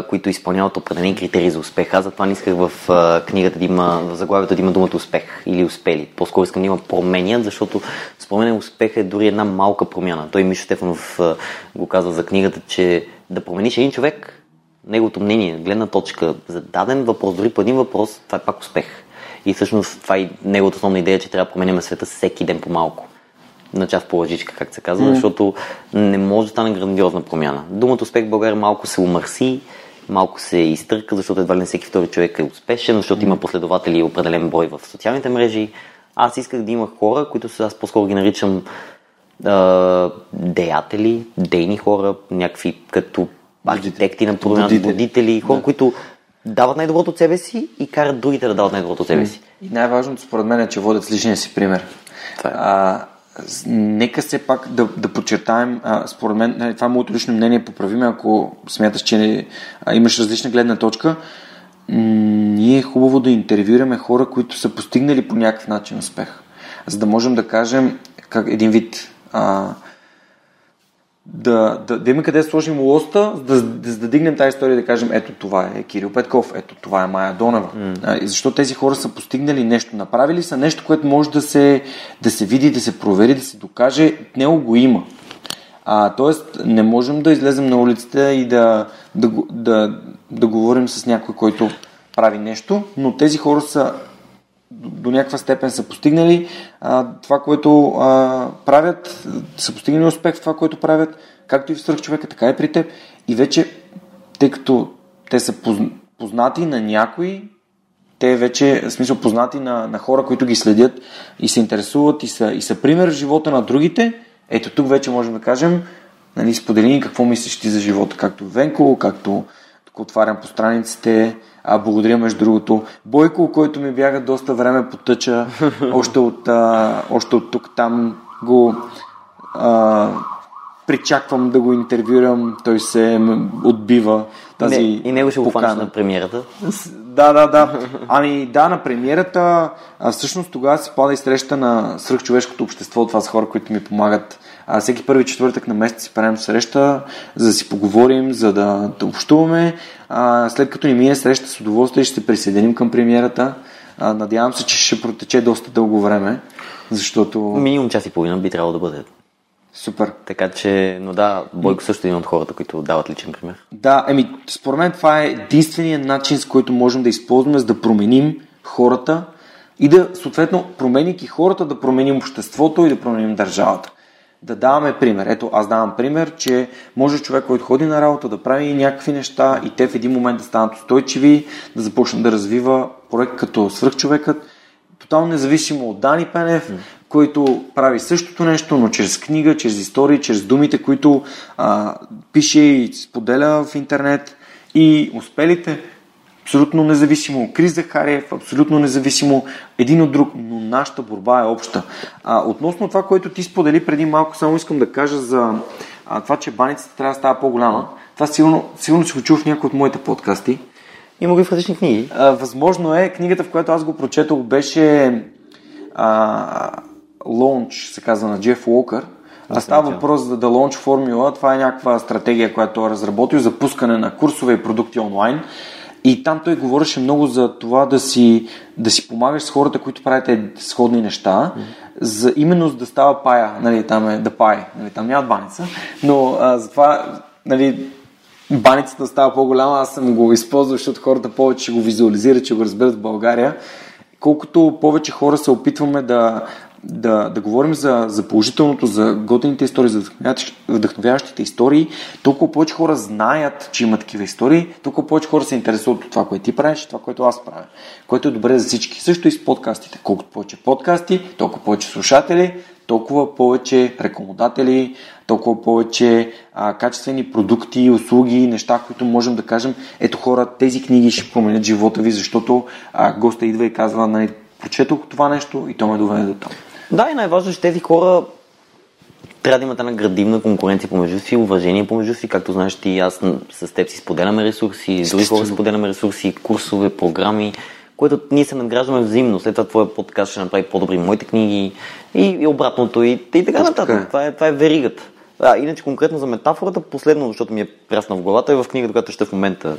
които изпълняват определени критерии за успех. Аз затова не исках в книгата да има, в заглавието да има думата успех или успели. По-скоро искам да има променят, защото според успех е дори една малка промяна. Той Мишо Стефанов го казва за книгата, че да промениш един човек, неговото мнение, гледна точка за даден въпрос, дори по един въпрос, това е пак успех. И всъщност това е неговата основна идея, че трябва да променяме света всеки ден по-малко. На част по лъжичка, как се казва, mm. защото не може да стане грандиозна промяна. Думата успех в България малко се умърси, малко се изтърка, защото едва ли не всеки втори човек е успешен, защото mm. има последователи и определен брой в социалните мрежи. Аз исках да има хора, които аз по-скоро ги наричам а, деятели, дейни хора, някакви като архитекти на промяна, водители, хора, да. които дават най-доброто от себе си и карат другите да дават най-доброто от себе си. И най-важното според мен е, че водят с личния си пример. Това е. А, нека все пак да, да подчертаем, а, според мен, нали, това е моето лично мнение, поправиме, ако смяташ, че не, а, имаш различна гледна точка, ние е хубаво да интервюираме хора, които са постигнали по някакъв начин успех. За да можем да кажем как един вид а, да, да, да имаме къде да сложим лоста, да, да, да дигнем тази история и да кажем, ето това е Кирил Петков, ето това е Майя Донева. Mm. А, защото тези хора са постигнали нещо, направили са нещо, което може да се, да се види, да се провери, да се докаже, него го има. А, тоест, не можем да излезем на улицата и да, да, да, да говорим с някой, който прави нещо, но тези хора са до някаква степен са постигнали а, това, което а, правят, са постигнали успех в това, което правят, както и в свръхчовека, така и при теб. И вече, тъй като те са познати на някои, те вече, в смисъл, познати на, на хора, които ги следят и се интересуват и са, и са пример в живота на другите, ето тук вече можем да кажем, нали, сподели какво мислиш ти за живота, както Венко, както тук отварям по страниците, а, благодаря между другото. Бойко, който ми бяга доста време потъча, още от, а, още от тук там го а, причаквам да го интервюрам, той се отбива тази Не, И него ще го на премиерата. Да, да, да. Ами да, на премиерата, а всъщност тогава се пада и среща на свръхчовешкото общество. Това са хора, които ми помагат а, всеки първи четвъртък на месец си правим среща, за да си поговорим, за да, да общуваме. А, след като ни мине среща с удоволствие, ще се присъединим към премиерата. А, надявам се, че ще протече доста дълго време, защото... Минимум час и половина би трябвало да бъде. Супер. Така че, но да, Бойко също е един от хората, които дават личен пример. Да, еми, според мен това е единственият начин, с който можем да използваме, за да променим хората и да, съответно, променяйки хората, да променим обществото и да променим държавата. Да даваме пример. Ето, аз давам пример, че може човек, който ходи на работа, да прави някакви неща и те в един момент да станат устойчиви, да започне да развива проект като свръхчовекът, тотално независимо от Дани Пенев, mm. който прави същото нещо, но чрез книга, чрез истории, чрез думите, които а, пише и споделя в интернет и успелите абсолютно независимо. Крис Захариев, абсолютно независимо един от друг, но нашата борба е обща. А, относно това, което ти сподели преди малко, само искам да кажа за а, това, че баницата трябва да става по-голяма. Това сигурно, сигурно си го чул в някои от моите подкасти. Има го и в различни книги. А, възможно е. Книгата, в която аз го прочетох, беше а, Launch, се казва на Джеф Уокър. А става въпрос за The Launch Formula. Това е някаква стратегия, която е разработил за пускане на курсове и продукти онлайн. И там той говореше много за това да си, да си помагаш с хората, които правите сходни неща, за именно за да става пая, нали, там е да пае, нали, там нямат баница, но а, затова нали, баницата става по-голяма, аз съм го използвал, защото хората повече го визуализират, че го разберат в България. Колкото повече хора се опитваме да, да, да говорим за, за положителното, за готените истории, за вдъхновяващите истории, толкова повече хора знаят, че има такива истории, толкова повече хора се интересуват от това, което ти правиш и това, което аз правя, което е добре за всички. Също и с подкастите. Колкото повече подкасти, толкова повече слушатели, толкова повече рекламодатели, толкова повече а, качествени продукти, услуги, неща, които можем да кажем, ето хора, тези книги ще променят живота ви, защото а, госта идва и казва, нали, прочетох това нещо и то ме доведе до там. Да, и най-важно, че тези хора трябва да имат една градивна конкуренция помежду си, уважение помежду си, както знаеш ти, аз с теб си споделяме ресурси, с други хора споделяме ресурси, курсове, програми, което ние се надграждаме взаимно. След това твоя подкаст ще направи по-добри моите книги и, и обратното и, и така нататък. Е. Това е, това е веригата. А, иначе конкретно за метафората, последно, защото ми е прясна в главата, е в книгата, която ще в момента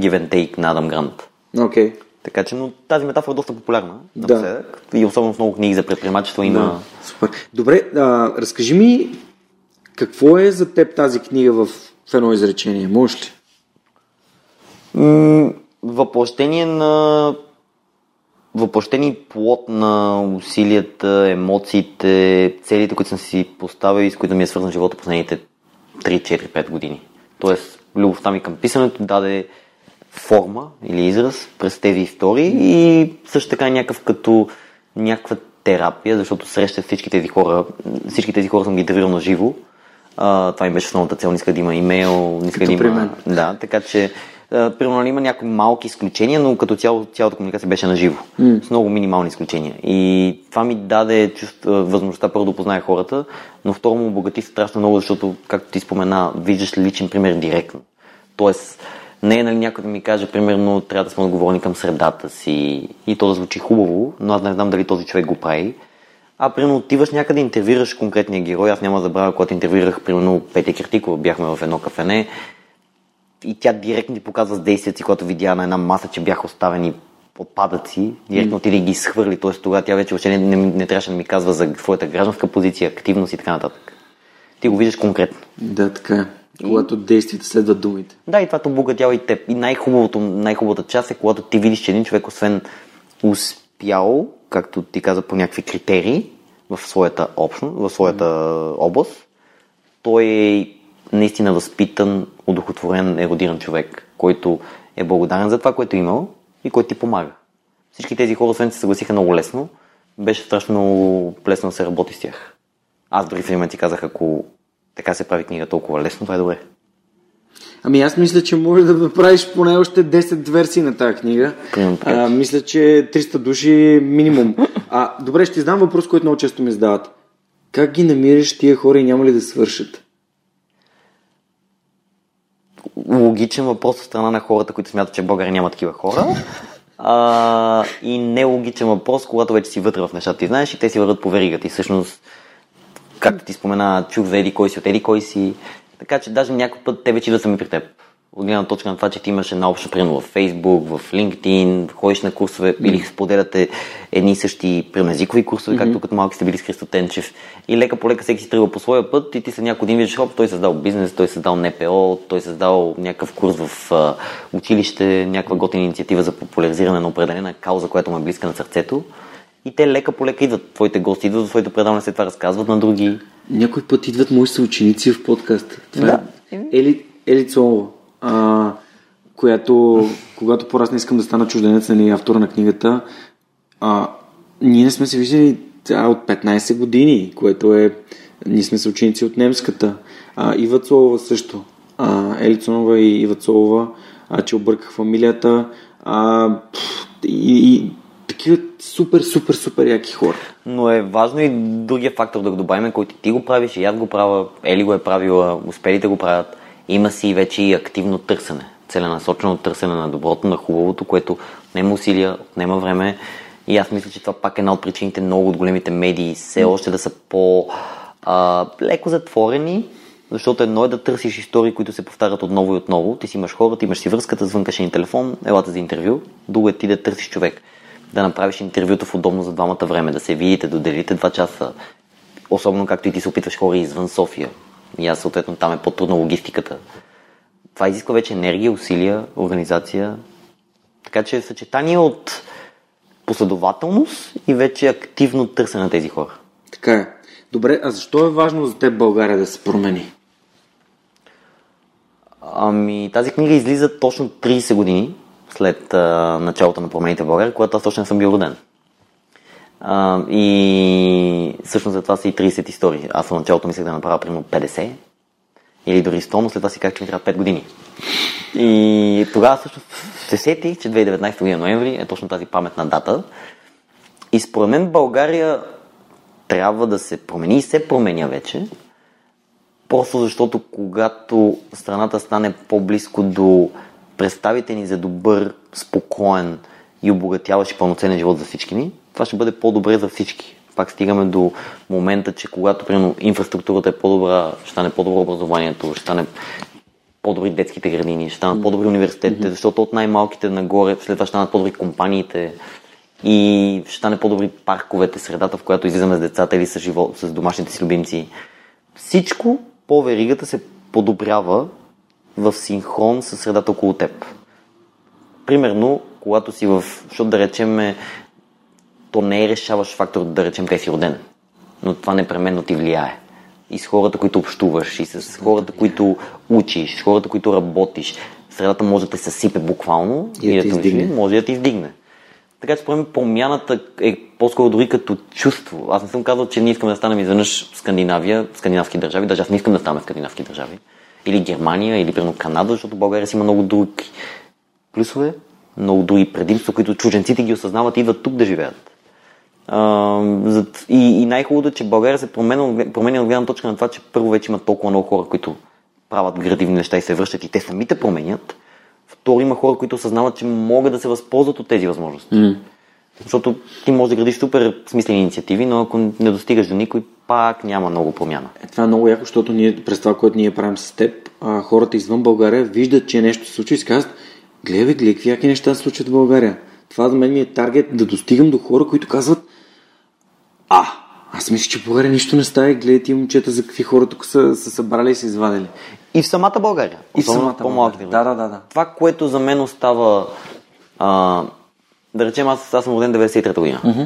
Give and Take на Адам Грант. Окей. Okay. Така че, но тази метафора е доста популярна напоследък. Да. И особено в много книги за предприемачество има. Да, супер. Добре, а, разкажи ми какво е за теб тази книга в, в едно изречение? Можеш ли? М- въплъщение на въплъщени плод на усилията, емоциите, целите, които съм си поставил и с които ми е свързан живота последните 3-4-5 години. Тоест, любовта ми към писането даде форма или израз през тези истории и също така някакъв като някаква терапия, защото срещах всички тези хора, всички тези хора съм ги интервюрал на живо. А, това ми беше основната цел, не иска да има имейл, не иска да има... Да, така че примерно има някои малки изключения, но като цяло, цялата комуникация беше на живо, mm. с много минимални изключения. И това ми даде чувство, възможността първо да позная хората, но второ му обогати страшно много, защото, както ти спомена, виждаш личен пример директно. Тоест, не е нали, някой да ми каже, примерно, трябва да сме отговорни към средата си и то да звучи хубаво, но аз не знам дали този човек го прави. А, примерно, отиваш някъде, интервюираш конкретния герой. Аз няма да забравя, когато интервюирах, примерно, Петя Киртикова, бяхме в едно кафене и тя директно ти показва с действията си, когато видя на една маса, че бяха оставени отпадъци, директно отиде и ги изхвърли. Т.е. тогава тя вече въобще не, не, не, трябваше да ми казва за своята гражданска позиция, активност и така нататък. Ти го виждаш конкретно. Да, така е. Когато действията следват думите. Да, и това обогатява и теб. И най-хубавото, най-хубавата част е, когато ти видиш, че един човек, освен успял, както ти каза, по някакви критерии в своята общност, в своята област, той е наистина възпитан, удохотворен, еродиран човек, който е благодарен за това, което е имал и който ти помага. Всички тези хора, освен се съгласиха много лесно, беше страшно лесно да се работи с тях. Аз дори в един ти казах, ако така се прави книга толкова лесно, това е добре. Ами аз мисля, че може да направиш поне още 10 версии на тази книга. А, мисля, че 300 души минимум. А, добре, ще ти задам въпрос, който много често ми задават. Как ги намираш тия хора и няма ли да свършат? логичен въпрос от страна на хората, които смятат, че в България няма такива хора. А, и нелогичен въпрос, когато вече си вътре в нещата. Ти знаеш и те си върват по веригата. И всъщност, както ти спомена, чух за еди кой си от еди кой си. Така че даже някой път те вече да са ми при теб от гледна точка на това, че ти имаш една обща примерно в Facebook, в LinkedIn, ходиш на курсове mm-hmm. или споделяте едни и същи езикови курсове, mm-hmm. както като малки сте били с Христо Тенчев. И лека по лека всеки си тръгва по своя път и ти след някой ден виждаш, хоп, той е създал бизнес, той е създал НПО, той е създал някакъв курс в а, училище, някаква готина инициатива за популяризиране на определена кауза, която му е близка на сърцето. И те лека по лека идват. Твоите гости идват в твоите предаване, след това разказват на други. Някой път идват мои съученици в подкаст. Това Да. е Ели, Ели Цолова, а, която, когато порасна искам да стана чужденец, нали, автора на книгата, а, ние не сме се виждали тя от 15 години, което е... Ние сме съученици от немската. А, Ива Цолова също. А, Ели Цонова и Ива Цолова, а, че обърках фамилията. А, пф, и, и такива супер, супер, супер яки хора. Но е важно и другия фактор да го добавим, който ти го правиш, и аз го правя, Ели го е правила, успелите го правят. Има си вече и активно търсене, целенасочено търсене на доброто, на хубавото, което отнема усилия, отнема време. И аз мисля, че това пак е една от причините много от големите медии все още да са по а, леко затворени, защото едно е да търсиш истории, които се повтарят отново и отново. Ти си имаш хората, имаш си връзката, звънкаш един телефон, елата за интервю. Друго е ти да търсиш човек. Да направиш интервюто в удобно за двамата време, да се видите, да отделите два часа. Особено както и ти се опитваш хора извън София. И аз съответно там е по-трудна логистиката. Това изисква вече енергия, усилия, организация. Така че съчетание от последователност и вече активно търсене на тези хора. Така е. Добре, а защо е важно за теб България да се промени? Ами, тази книга излиза точно 30 години след а, началото на промените в България, когато аз точно не съм бил роден. А, и всъщност за това са и 30 истории. Аз в началото мислех да направя примерно 50 или дори 100, но след това си казах, че ми трябва 5 години. И тогава също се сетих, че 2019 година ноември е точно тази паметна дата. И според мен България трябва да се промени и се променя вече. Просто защото когато страната стане по-близко до представите ни за добър, спокоен и обогатяващ и пълноценен живот за всички ни, това ще бъде по-добре за всички. Пак стигаме до момента, че когато примерно инфраструктурата е по-добра, ще стане по-добро образованието, ще стане по-добри детските градини, ще станат по-добри университетите, защото от най-малките нагоре след това ще станат по-добри компаниите и ще стане по-добри парковете, средата, в която излизаме с децата или с, живот, с домашните си любимци. Всичко по веригата се подобрява в синхрон с средата около теб. Примерно, когато си в... Защото да речем, то не е решаващ фактор да речем къде си роден, но това непременно ти влияе. И с хората, които общуваш, и с хората, които учиш, с хората, които работиш. Средата може да те съсипе буквално И и, да те издигне. може да ти издигне. Така че, според промяната е по-скоро дори като чувство. Аз не съм казал, че ние искаме да станем изведнъж Скандинавия, скандинавски държави, даже аз не искам да ставаме скандинавски държави. Или Германия, или примерно Канада, защото България си има много други плюсове, много други предимства, които чужденците ги осъзнават и идват тук да живеят. За- и, и най-хубавото е, че България се променя, променя от гледна точка на това, че първо вече има толкова много хора, които правят градивни неща и се връщат и те самите променят. Второ, има хора, които осъзнават, че могат да се възползват от тези възможности. Mm. Защото ти можеш да градиш супер смислени инициативи, но ако не достигаш до никой, пак няма много промяна. Е, това е много яко, защото ние, през това, което ние правим с теб, а, хората извън България виждат, че нещо се случва и си казват, гледай, гледай, какви яки неща се случват в България. Това за мен ми е таргет да достигам до хора, които казват, а, аз мисля, че в България нищо не става гледай тия момчета за какви хора тук са, са събрали и са извадили. И в самата България. И в самата градове. Да, да, да, да. Това, което за мен остава, а, да речем, аз, аз съм роден 93-та година. Мгм.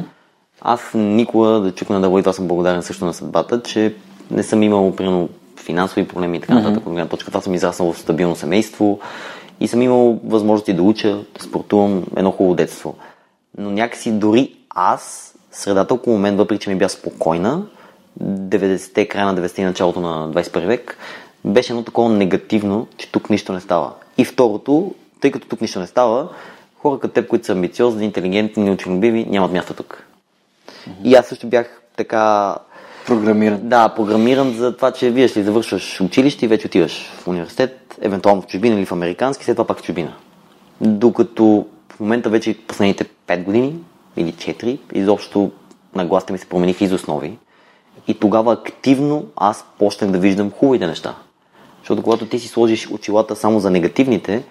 Аз никога да чукна да бъда, това съм благодарен също на съдбата, че не съм имал, примерно, финансови проблеми и така нататък. Гледна точка това съм израснал в стабилно семейство и съм имал възможности да уча, да спортувам, едно хубаво детство. Но някакси дори аз, средата около мен, въпреки че ми бя спокойна, 90-те, края на 90-те и началото на 21 век, беше едно такова негативно, че тук нищо не става. И второто, тъй като тук нищо не става, хора като теб, които са амбициозни, интелигентни, неученолюбиви, нямат място тук. И аз също бях така Програмиран. да, програмиран за това, че вие ли завършваш училище и вече отиваш в университет, евентуално в чужбина или в американски, след това пак в чужбина. Докато в момента вече последните 5 години или 4, изобщо нагласите ми се промениха из основи. И тогава активно аз почнах да виждам хубавите неща. Защото когато ти си сложиш очилата само за негативните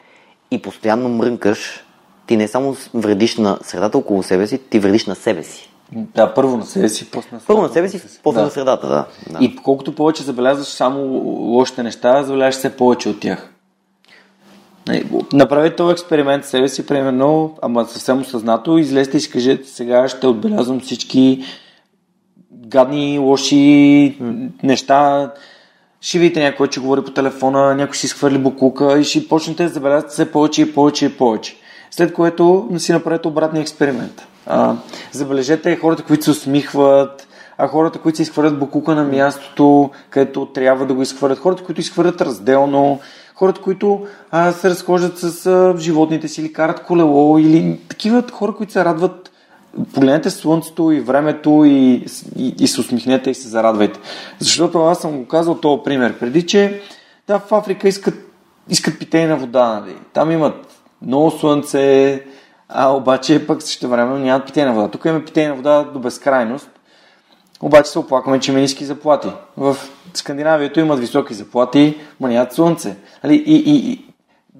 и постоянно мрънкаш, ти не само вредиш на средата около себе си, ти вредиш на себе си. Да, първо на себе си, после на Първо на себе си, после Да. на средата, да. да. И колкото повече забелязваш само лошите неща, забелязваш все повече от тях. Направете този експеримент себе си, примерно, ама съвсем осъзнато, излезте и си кажете сега ще отбелязвам всички гадни, лоши mm. неща. Ще видите някой, че говори по телефона, някой си изхвърли буклука и ще почнете да забелязвате все повече и повече и повече. След което си направите обратния експеримент. А, забележете хората, които се усмихват, а хората, които се изхвърлят буклука на мястото, където трябва да го изхвърлят, хората, които изхвърлят разделно, хората, които а, се разхождат с а, животните си или карат колело, или такива хора, които се радват. Погледнете слънцето и времето и, и, и се усмихнете и се зарадвайте. Защото аз съм го казал този пример преди, че да, в Африка искат, искат питейна вода. Нали? Там имат много слънце, а обаче пък също време нямат питейна вода. Тук имаме питейна вода до безкрайност, обаче се оплакваме, че има ниски заплати. В Скандинавието имат високи заплати, ма нямат слънце. Али, и, и, и,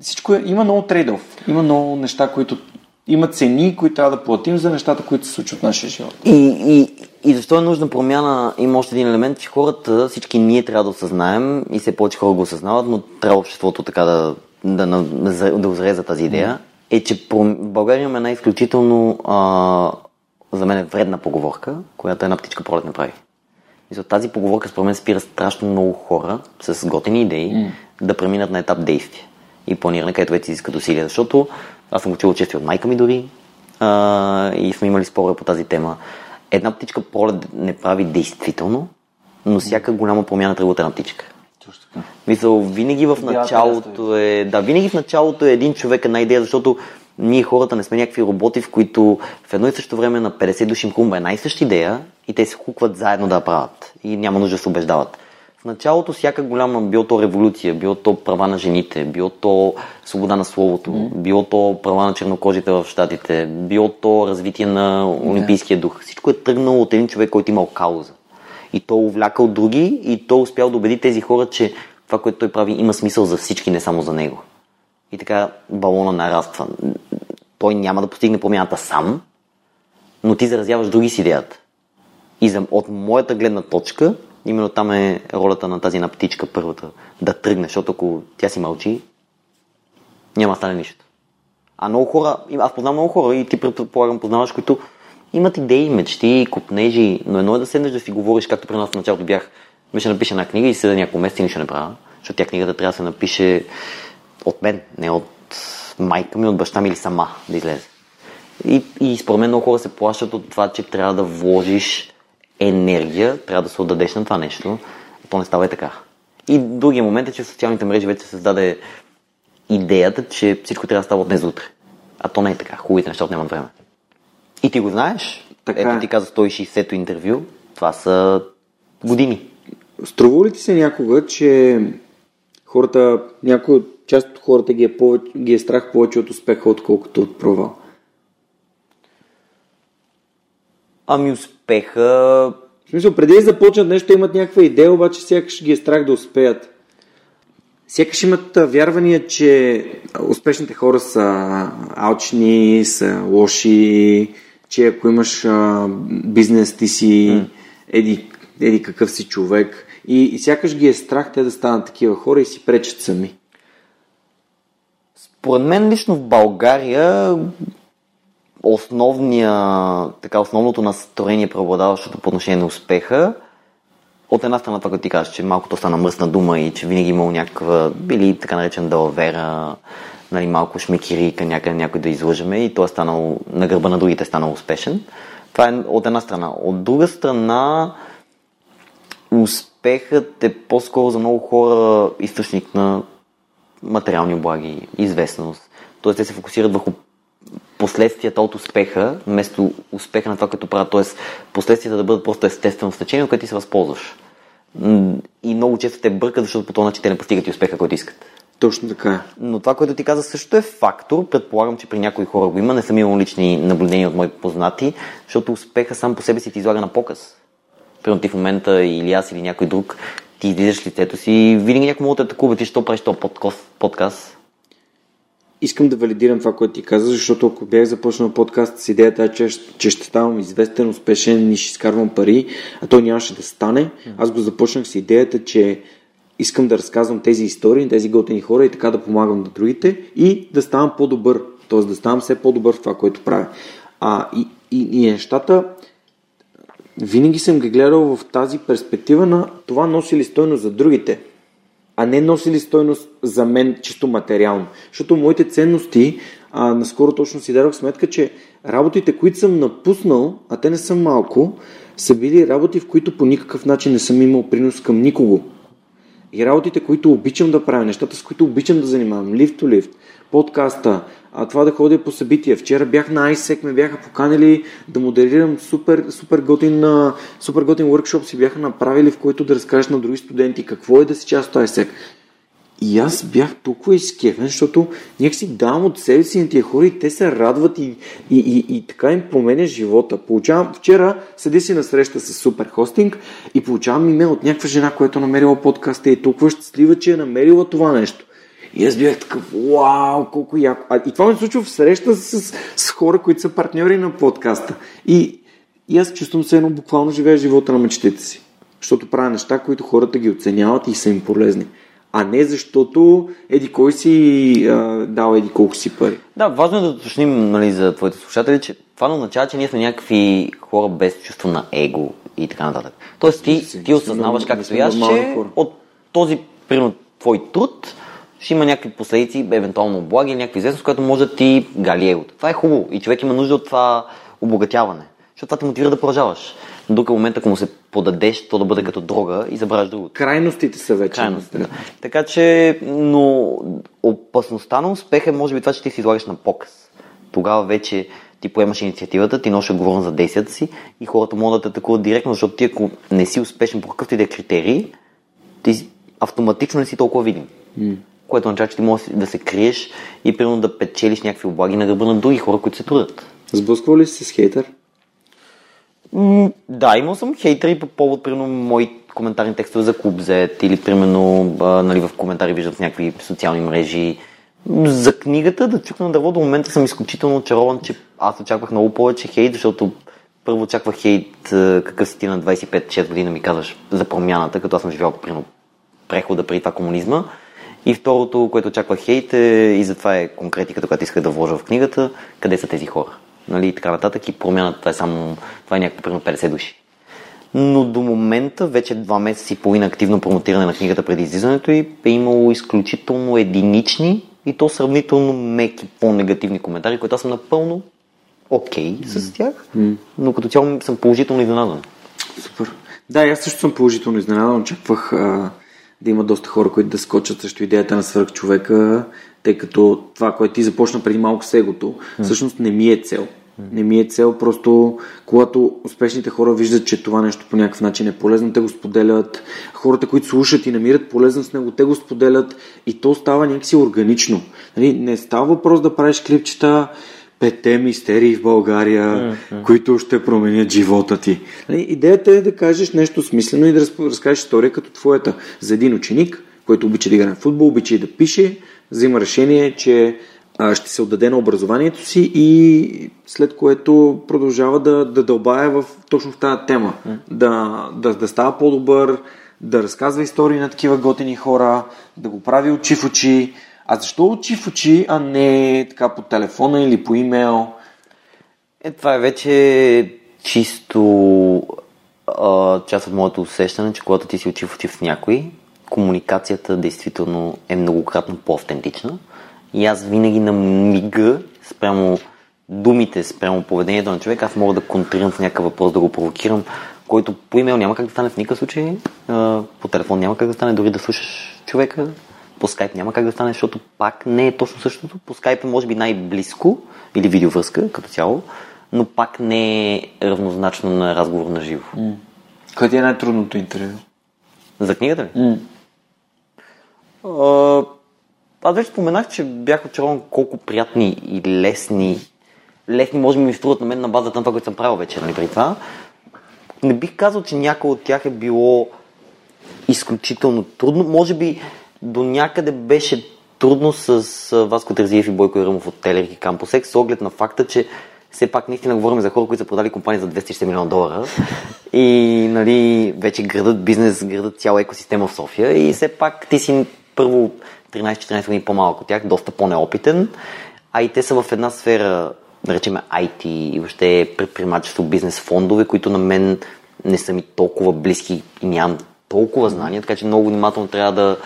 всичко е, има много трейдов. Има много неща, които има цени, които трябва да платим за нещата, които се случват в нашия живот. И, и, и защо е нужна промяна? Има още един елемент, че хората, всички ние трябва да осъзнаем и все повече хора го осъзнават, но трябва обществото така да, да, да, озре за тази идея, е, че в България имаме една изключително а, за мен е вредна поговорка, която една птичка пролет не прави. И за тази поговорка според мен спира страшно много хора с готини идеи mm. да преминат на етап действие и планиране, където вече изискат усилия. Защото аз съм учил често от майка ми дори а, и сме имали спорове по тази тема. Една птичка пролет не прави действително, но всяка голяма промяна трябва една птичка. Мисъл, винаги в началото е... Да, винаги в началото е един човек една идея, защото ние хората не сме някакви роботи, в които в едно и също време на 50 души им хумба една и съща идея и те се хукват заедно да правят и няма нужда да се убеждават. В началото всяка голяма, било то революция, било то права на жените, било то свобода на словото, mm. било то права на чернокожите в щатите, било то развитие на олимпийския дух. Всичко е тръгнало от един човек, който имал кауза. И то увлякал други и то успял да убеди тези хора, че това, което той прави, има смисъл за всички, не само за него. И така балона нараства. Той няма да постигне промяната сам, но ти заразяваш други с идеята. И за, от моята гледна точка, именно там е ролята на тази една птичка първата, да тръгне, защото ако тя си мълчи, няма да стане нищо. А много хора, аз познавам много хора и ти предполагам познаваш, които имат идеи, мечти, купнежи, но едно е да седнеш да си говориш, както при нас в началото бях, беше напиша една книга и седа няколко месеца и нищо не правя, защото тя книгата трябва да се напише от мен, не от майка ми, от баща ми или сама да излезе. И, и според мен много хора се плащат от това, че трябва да вложиш енергия, трябва да се отдадеш на това нещо. То не става и така. И другия момент е, че в социалните мрежи вече се създаде идеята, че всичко трябва да става от днес утре. А то не е така. Хубавите неща нямат време. И ти го знаеш. Така Ето е. ти каза 160-то интервю. Това са години. Струва ли ти се някога, че хората, някои от част от хората ги е, повече, ги е страх повече от успеха, отколкото от провал? Ами успеха... В смисъл, преди да започнат нещо, имат някаква идея, обаче сякаш ги е страх да успеят. Сякаш имат вярвания, че успешните хора са алчни, са лоши, че ако имаш а, бизнес, ти си еди, еди какъв си човек. И, и сякаш ги е страх те да станат такива хора и си пречат сами. Според мен лично в България основния, така, основното настроение, преобладаващото по отношение на успеха, от една страна това, като ти кажеш, че малко то стана мръсна дума и че винаги имал някаква, били така наречен далавера, нали, малко шмекирика, някъде някой да излъжеме и той е станал на гърба на другите е станал успешен. Това е от една страна. От друга страна, успехът е по-скоро за много хора източник на материални облаги, известност. Тоест те се фокусират върху последствията от успеха, вместо успеха на това, като правят. Тоест последствията да бъдат просто естествено стечение, което ти се възползваш. И много често те бъркат, защото по този начин те не постигат и успеха, който искат. Точно така. Но това, което ти каза, също е фактор. Предполагам, че при някои хора го има. Не съм имал лични наблюдения от мои познати, защото успеха сам по себе си ти излага на показ. Примерно ти в момента или аз или някой друг ти излизаш лицето си и винаги някой може да атакува, ти що правиш този подкаст. Искам да валидирам това, което ти каза, защото ако бях започнал подкаст с идеята, че, че ще ставам известен, успешен и ще изкарвам пари, а той нямаше да стане, аз го започнах с идеята, че искам да разказвам тези истории, тези готини хора и така да помагам на другите и да ставам по-добър, т.е. да ставам все по-добър в това, което правя. А, и, и, и нещата, винаги съм ги гледал в тази перспектива на това носи ли стойност за другите, а не носи ли стойност за мен чисто материално. Защото моите ценности, а, наскоро точно си дадох сметка, че работите, които съм напуснал, а те не са малко, са били работи, в които по никакъв начин не съм имал принос към никого. И работите, които обичам да правя, нещата, с които обичам да занимавам, lift to lift, подкаста, а това да ходя по събития. Вчера бях на ISEC, ме бяха поканили да модерирам супер, супер готин, супер готин workshop си бяха направили, в който да разкажеш на други студенти какво е да си част от ISEC. И аз бях толкова изкефен, защото някакси давам от себе си на тия хора и те се радват и, и, и, и така им променя живота. Получавам, вчера седи си на среща с супер хостинг и получавам имейл от някаква жена, която намерила подкаста и е толкова щастлива, че е намерила това нещо. И аз бях такъв, вау, колко яко. А, и това ми се случва в среща с, с хора, които са партньори на подкаста. И, и аз чувствам се едно буквално живея живота на мечтите си. Защото правя неща, които хората ги оценяват и са им полезни а не защото еди кой си а, дал еди колко си пари. Да, важно е да уточним нали, за твоите слушатели, че това не означава, че ние сме някакви хора без чувство на его и така нататък. Тоест ти, си, ти осъзнаваш как стояш, че от този, примерно, твой труд ще има някакви последици, евентуално облаги, някакви известност, която може да ти гали егото. Това е хубаво и човек има нужда от това обогатяване, защото това те мотивира да продължаваш. Но друг момент, ако му се подадеш, то да бъде като дрога и забравяш другото. Крайностите са вече. Крайностите, да. Така че, но опасността на успеха е може би това, че ти си излагаш на показ. Тогава вече ти поемаш инициативата, ти носиш отговорност за действията си и хората могат да те атакуват директно, защото ти ако не си успешен по какъвто и да е критерий, ти автоматично не си толкова видим. Mm. Което означава, че ти можеш да се криеш и примерно да печелиш някакви облаги на гърба на други хора, които се трудят. Сблъсквал ли си с хейтър? да, имал съм хейтери по повод, примерно, мои коментарни текстове за Клуб Z или, примерно, а, нали, в коментари виждат в някакви социални мрежи. За книгата да чукна на дърво до момента съм изключително очарован, че аз очаквах много повече хейт, защото първо очаквах хейт, какъв си ти на 25-6 година ми казваш за промяната, като аз съм живял примерно прехода преди това комунизма. И второто, което очаквах хейт е, и затова е конкретиката, която исках да вложа в книгата, къде са тези хора нали, и така нататък. И промяната това е само, това е някакво примерно 50 души. Но до момента, вече два месеца и половина активно промотиране на книгата преди излизането и е имало изключително единични и то сравнително меки по-негативни коментари, които аз съм напълно окей okay с тях, mm. но като цяло съм положително изненадан. Супер. Да, аз също съм положително изненадан. Очаквах а, да има доста хора, които да скочат срещу идеята на свърх човека, тъй като това, което ти започна преди малко с егото, всъщност не ми е цел. Не ми е цел, просто когато успешните хора виждат, че това нещо по някакъв начин е полезно, те го споделят. Хората, които слушат и намират полезност с него, те го споделят и то става някакси органично. Нали, не става въпрос да правиш клипчета, пете мистерии в България, mm-hmm. които ще променят живота ти. Нали, идеята е да кажеш нещо смислено и да разкажеш история като твоята за един ученик, който обича да играе в футбол, обича и да пише, взима решение, че ще се отдаде на образованието си и след което продължава да, да дълбая в, точно в тази тема. Mm. Да, да, да става по-добър, да разказва истории на такива готини хора, да го прави очи в очи. А защо очи в очи, а не така по телефона или по имейл? Е, това е вече чисто а, част от моето усещане, че когато ти си очи в очи в някой, комуникацията действително е многократно по-автентична. И аз винаги на мига, спрямо думите, спрямо поведението на човек, аз мога да контрирам с някакъв въпрос, да го провокирам, който по имейл няма как да стане в никакъв случай, по телефон няма как да стане, дори да слушаш човека, по скайп няма как да стане, защото пак не е точно същото. По скайп е може би най-близко или видеовръзка като цяло, но пак не е равнозначно на разговор на живо. Mm. Кое ти е най-трудното интервю? За книгата ли? Mm. А, аз вече споменах, че бях очарован колко приятни и лесни, лесни може би ми струват на мен на базата на това, което съм правил вече, нали, при това. Не бих казал, че някой от тях е било изключително трудно. Може би до някъде беше трудно с Васко Терзиев и Бойко Ирамов от Телерик и Кампусек, с оглед на факта, че все пак наистина говорим за хора, които са продали компания за 260 милиона долара. И нали, вече градат бизнес, градат цяла екосистема в София. И все пак ти си първо 13-14 години по-малък от тях, доста по-неопитен, а и те са в една сфера, да речем IT и въобще предприемачество, бизнес фондове, които на мен не са ми толкова близки и нямам толкова знания, така че много внимателно трябва да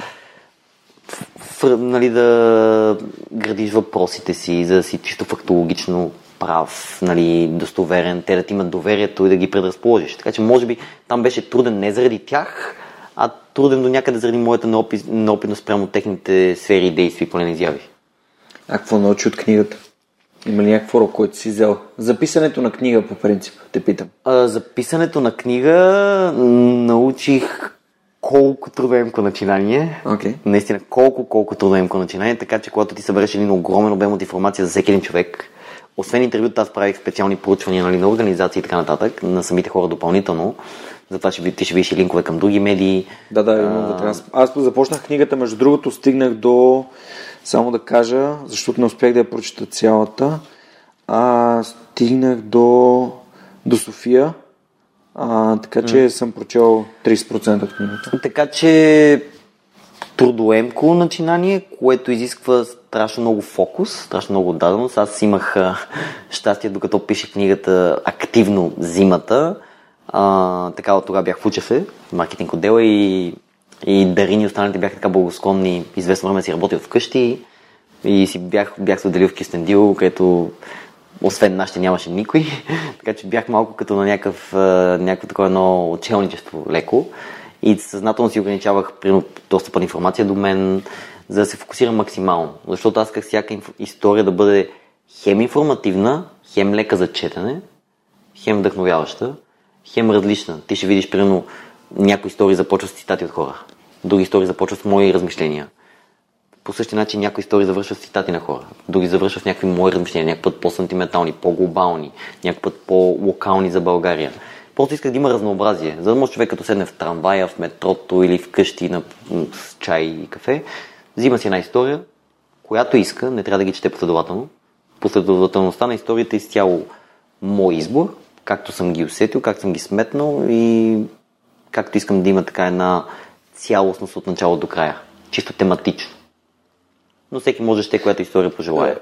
нали, да градиш въпросите си, за да си чисто фактологично прав, нали, достоверен, те да ти имат доверието и да ги предразположиш. Така че може би там беше труден не заради тях, а труден до някъде заради моята неопитност прямо техните сфери и действия, поне изяви. А какво научи от книгата? Има ли някакво урок, който си взел? Записането на книга, по принцип, те питам. А, записането на книга научих колко трудоемко начинание. Okay. Наистина, колко, колко трудоемко начинание, така че когато ти събереш един огромен обем от информация за всеки един човек, освен интервюта, аз правих специални проучвания нали, на организации и така нататък, на самите хора допълнително. Затова ще, ти ще видиш и линкове към други медии. Да, да, имам вътре. Аз, аз започнах книгата, между другото, стигнах до, само да кажа, защото не успях да я прочета цялата, а стигнах до, до София, а, така че mm. съм прочел 30% от книгата. Така че трудоемко начинание, което изисква страшно много фокус, страшно много даденост. Аз имах а, щастие, докато пише книгата активно зимата. А, така от тогава бях в Учефе, маркетинг отдела и, и Дарини и останалите бяха така благосклонни. Известно време си работил вкъщи и си бях, бях се отделил в Кистендил, където освен нашите нямаше никой, така че бях малко като на някакъв, някакво такова едно учелничество леко и съзнателно си ограничавах примерно, достъпа на информация до мен, за да се фокусирам максимално. Защото аз как всяка инф... история да бъде хем информативна, хем лека за четене, хем вдъхновяваща, хем различна. Ти ще видиш, примерно, някои истории започват с цитати от хора, други истории започват с мои размишления. По същия начин някои истории завършват с цитати на хора, други завършват с някакви мои размишления, някакъв път по-сантиментални, по-глобални, някакъв път по-локални за България. Просто исках да има разнообразие, за да може човек като седне в трамвая, в метрото или в къщи на, с чай и кафе, взима си една история, която иска, не трябва да ги чете последователно. Последователността на историята е изцяло мой избор, както съм ги усетил, как съм ги сметнал и както искам да има така една цялостност от начало до края. Чисто тематично. Но всеки може да ще която история пожелая.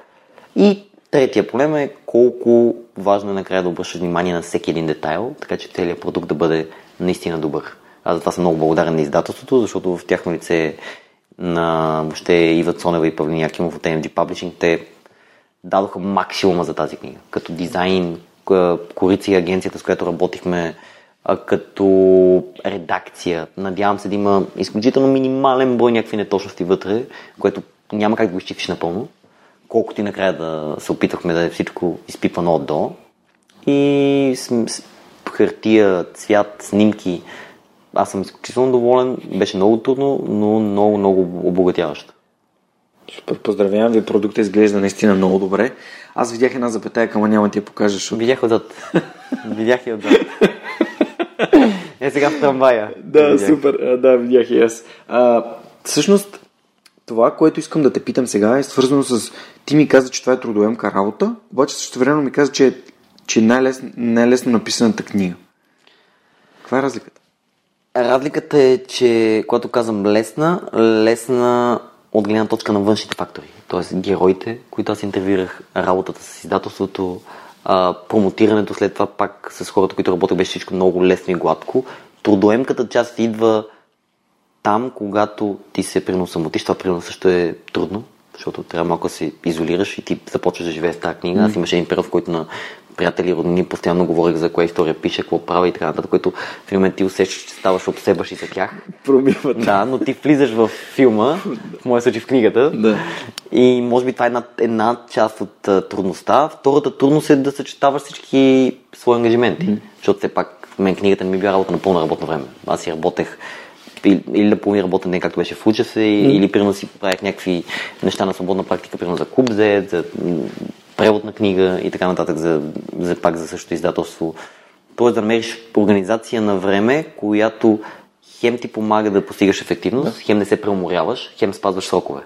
И третия проблем е колко важно е накрая да обръщаш внимание на всеки един детайл, така че целият продукт да бъде наистина добър. Аз за това съм много благодарен на издателството, защото в тяхно лице на въобще Ива Цонева и Павлин Якимов от AMG Publishing, те дадоха максимума за тази книга. Като дизайн, корица и агенцията, с която работихме, като редакция. Надявам се да има изключително минимален брой някакви неточности вътре, което няма как да го изчистиш напълно. Колкото и накрая да се опитвахме да е всичко изпипано от до. И с, с хартия, цвят, снимки, аз съм изключително доволен. Беше много трудно, но много, много обогатяващо. Супер, поздравявам ви, продукта изглежда наистина много добре. Аз видях една запетая, ама няма ти я покажа, защото... Видях отзад. видях и отзад. е сега в трамвая. Да, видях. супер, а, да, видях и аз. А, всъщност, това, което искам да те питам сега е свързано с... Ти ми каза, че това е трудоемка работа, обаче също време ми каза, че, че е най-лесно, най-лесно написаната книга. Каква е разликата? Разликата е, че когато казвам лесна, лесна от гледна точка на външните фактори. Тоест героите, които аз интервюирах, работата с издателството, а, промотирането след това пак с хората, които работех, беше всичко много лесно и гладко. Трудоемката част идва там, когато ти се приносамотиш. Това примерно също е трудно, защото трябва малко да се изолираш и ти започваш да живееш с тази книга. Mm. Аз имаше един период, в който на приятели, роднини, постоянно говорих за коя история пише, какво правя и така нататък, което в момент ти усещаш, че ставаш обсебаш и за тях. Промиват. Да, но ти влизаш в филма, в моя случай в книгата. Да. И може би това е една, една част от трудността. Втората трудност е да съчетаваш всички свои ангажименти. Mm. Защото все пак мен книгата не ми била работа на пълно работно време. Аз си работех или да половин работен ден, както беше в Уча mm. или примерно си правих някакви неща на свободна практика, примерно за Куб Z, за превод на книга и така нататък, за, за пак за същото издателство. Тоест да намериш организация на време, която хем ти помага да постигаш ефективност, да. хем не се преуморяваш, хем спазваш срокове.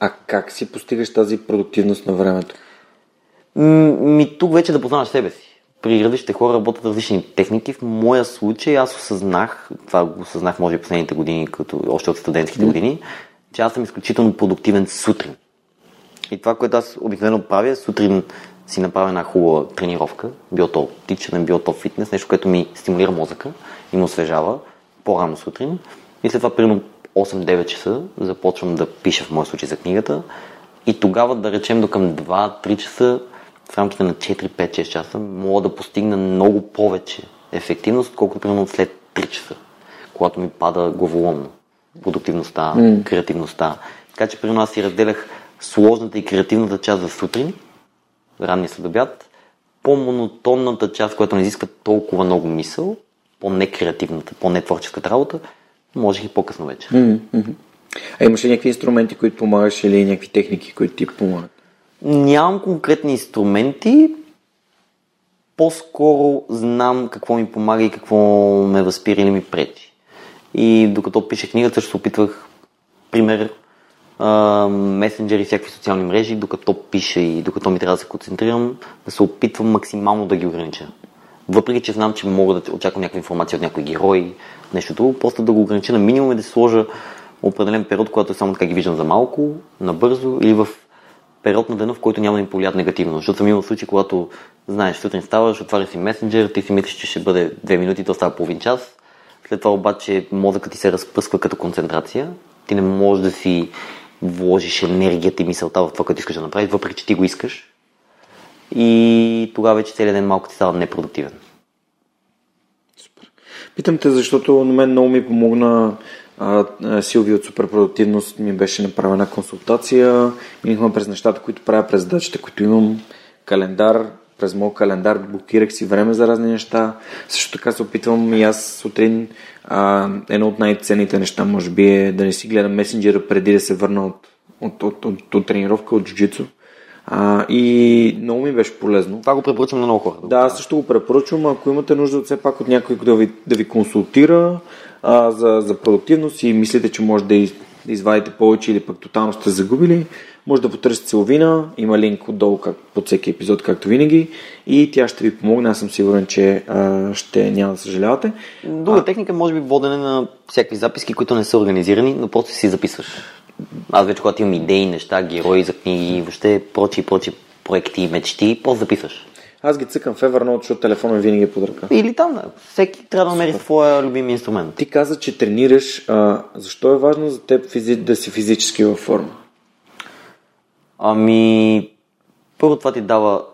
А как си постигаш тази продуктивност на времето? Ми тук вече да познаваш себе си. При различните хора работят различни техники. В моя случай аз осъзнах, това го осъзнах може би последните години, като още от студентските години, че аз съм изключително продуктивен сутрин. И това, което аз обикновено правя, сутрин си направя една хубава тренировка, било то тичане, било то фитнес, нещо, което ми стимулира мозъка и ме освежава по-рано сутрин. И след това, примерно 8-9 часа, започвам да пиша в моя случай за книгата. И тогава, да речем, до към 2-3 часа, в рамките на 4-5-6 часа, мога да постигна много повече ефективност, отколкото примерно след 3 часа, когато ми пада главоломно. Продуктивността, mm. креативността. Така че, при нас си разделях сложната и креативната част за сутрин, ранния следобяд, по-монотонната част, която не изисква толкова много мисъл, по-некреативната, по-нетворческата работа, можех и по-късно вече. Mm-hmm. А имаш ли някакви инструменти, които помагаш или някакви техники, които ти помагат? Нямам конкретни инструменти, по-скоро знам какво ми помага и какво ме възпира или ми прети. И докато пише книгата, ще се опитвах, пример, месенджери всякакви социални мрежи, докато пиша и докато ми трябва да се концентрирам, да се опитвам максимално да ги огранича. Въпреки, че знам, че мога да очаквам някаква информация от някой герой, нещо друго, просто да го огранича на минимум и да сложа определен период, когато само така ги виждам за малко, набързо или в период на дена, в който няма да им повлият негативно. Защото съм имал случаи, когато знаеш, сутрин ставаш, отваряш си месенджер, ти си мислиш, че ще бъде две минути, то става половин час. След това обаче мозъкът ти се разпръсква като концентрация. Ти не можеш да си вложиш енергията и мисълта в това, което искаш да направиш, въпреки че ти го искаш. И тогава вече целият ден малко ти става непродуктивен. Супер. Питам те, защото на мен много ми помогна Силви от Суперпродуктивност ми беше направена консултация. Минахме през нещата, които правя, през задачите, които имам, календар, през моят календар блокирах си време за разни неща. Също така се опитвам и аз сутрин а, едно от най-ценните неща може би е да не си гледам месенджера преди да се върна от, от, от, от, от тренировка, от джуджицу. А, и много ми беше полезно. Това го препоръчвам на много хора. Да, също го препоръчвам. Ако имате нужда от все пак от някой да ви, да ви консултира а, за, за продуктивност и мислите, че може да, из, да извадите повече или пък тотално сте загубили, може да потърсите Силвина. Има линк отдолу как, под всеки епизод, както винаги. И тя ще ви помогне. Аз съм сигурен, че а, ще няма да съжалявате. Друга а... техника може би водене на всякакви записки, които не са организирани, но просто си записваш. Аз вече когато имам идеи, неща, герои за книги, въобще прочи прочи проекти и мечти, просто записваш. Аз ги цъкам в Evernote, защото телефона винаги е под ръка. Или там. Всеки трябва да намери своя любим инструмент. Ти каза, че тренираш. А, защо е важно за теб физи... да си физически във форма? Ами, първо това ти дава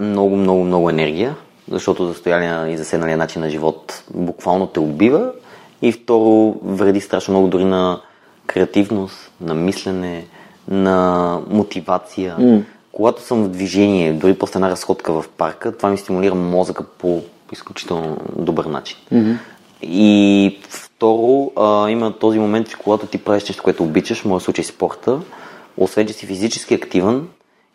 много, много, много енергия, защото застоялия и заседналия начин на живот буквално те убива. И второ, вреди страшно много дори на креативност, на мислене, на мотивация. Mm. Когато съм в движение, дори после една разходка в парка, това ми стимулира мозъка по изключително добър начин. Mm-hmm. И второ, а, има този момент, че когато ти правиш нещо, което обичаш, в моят случай спорта, освен че си физически активен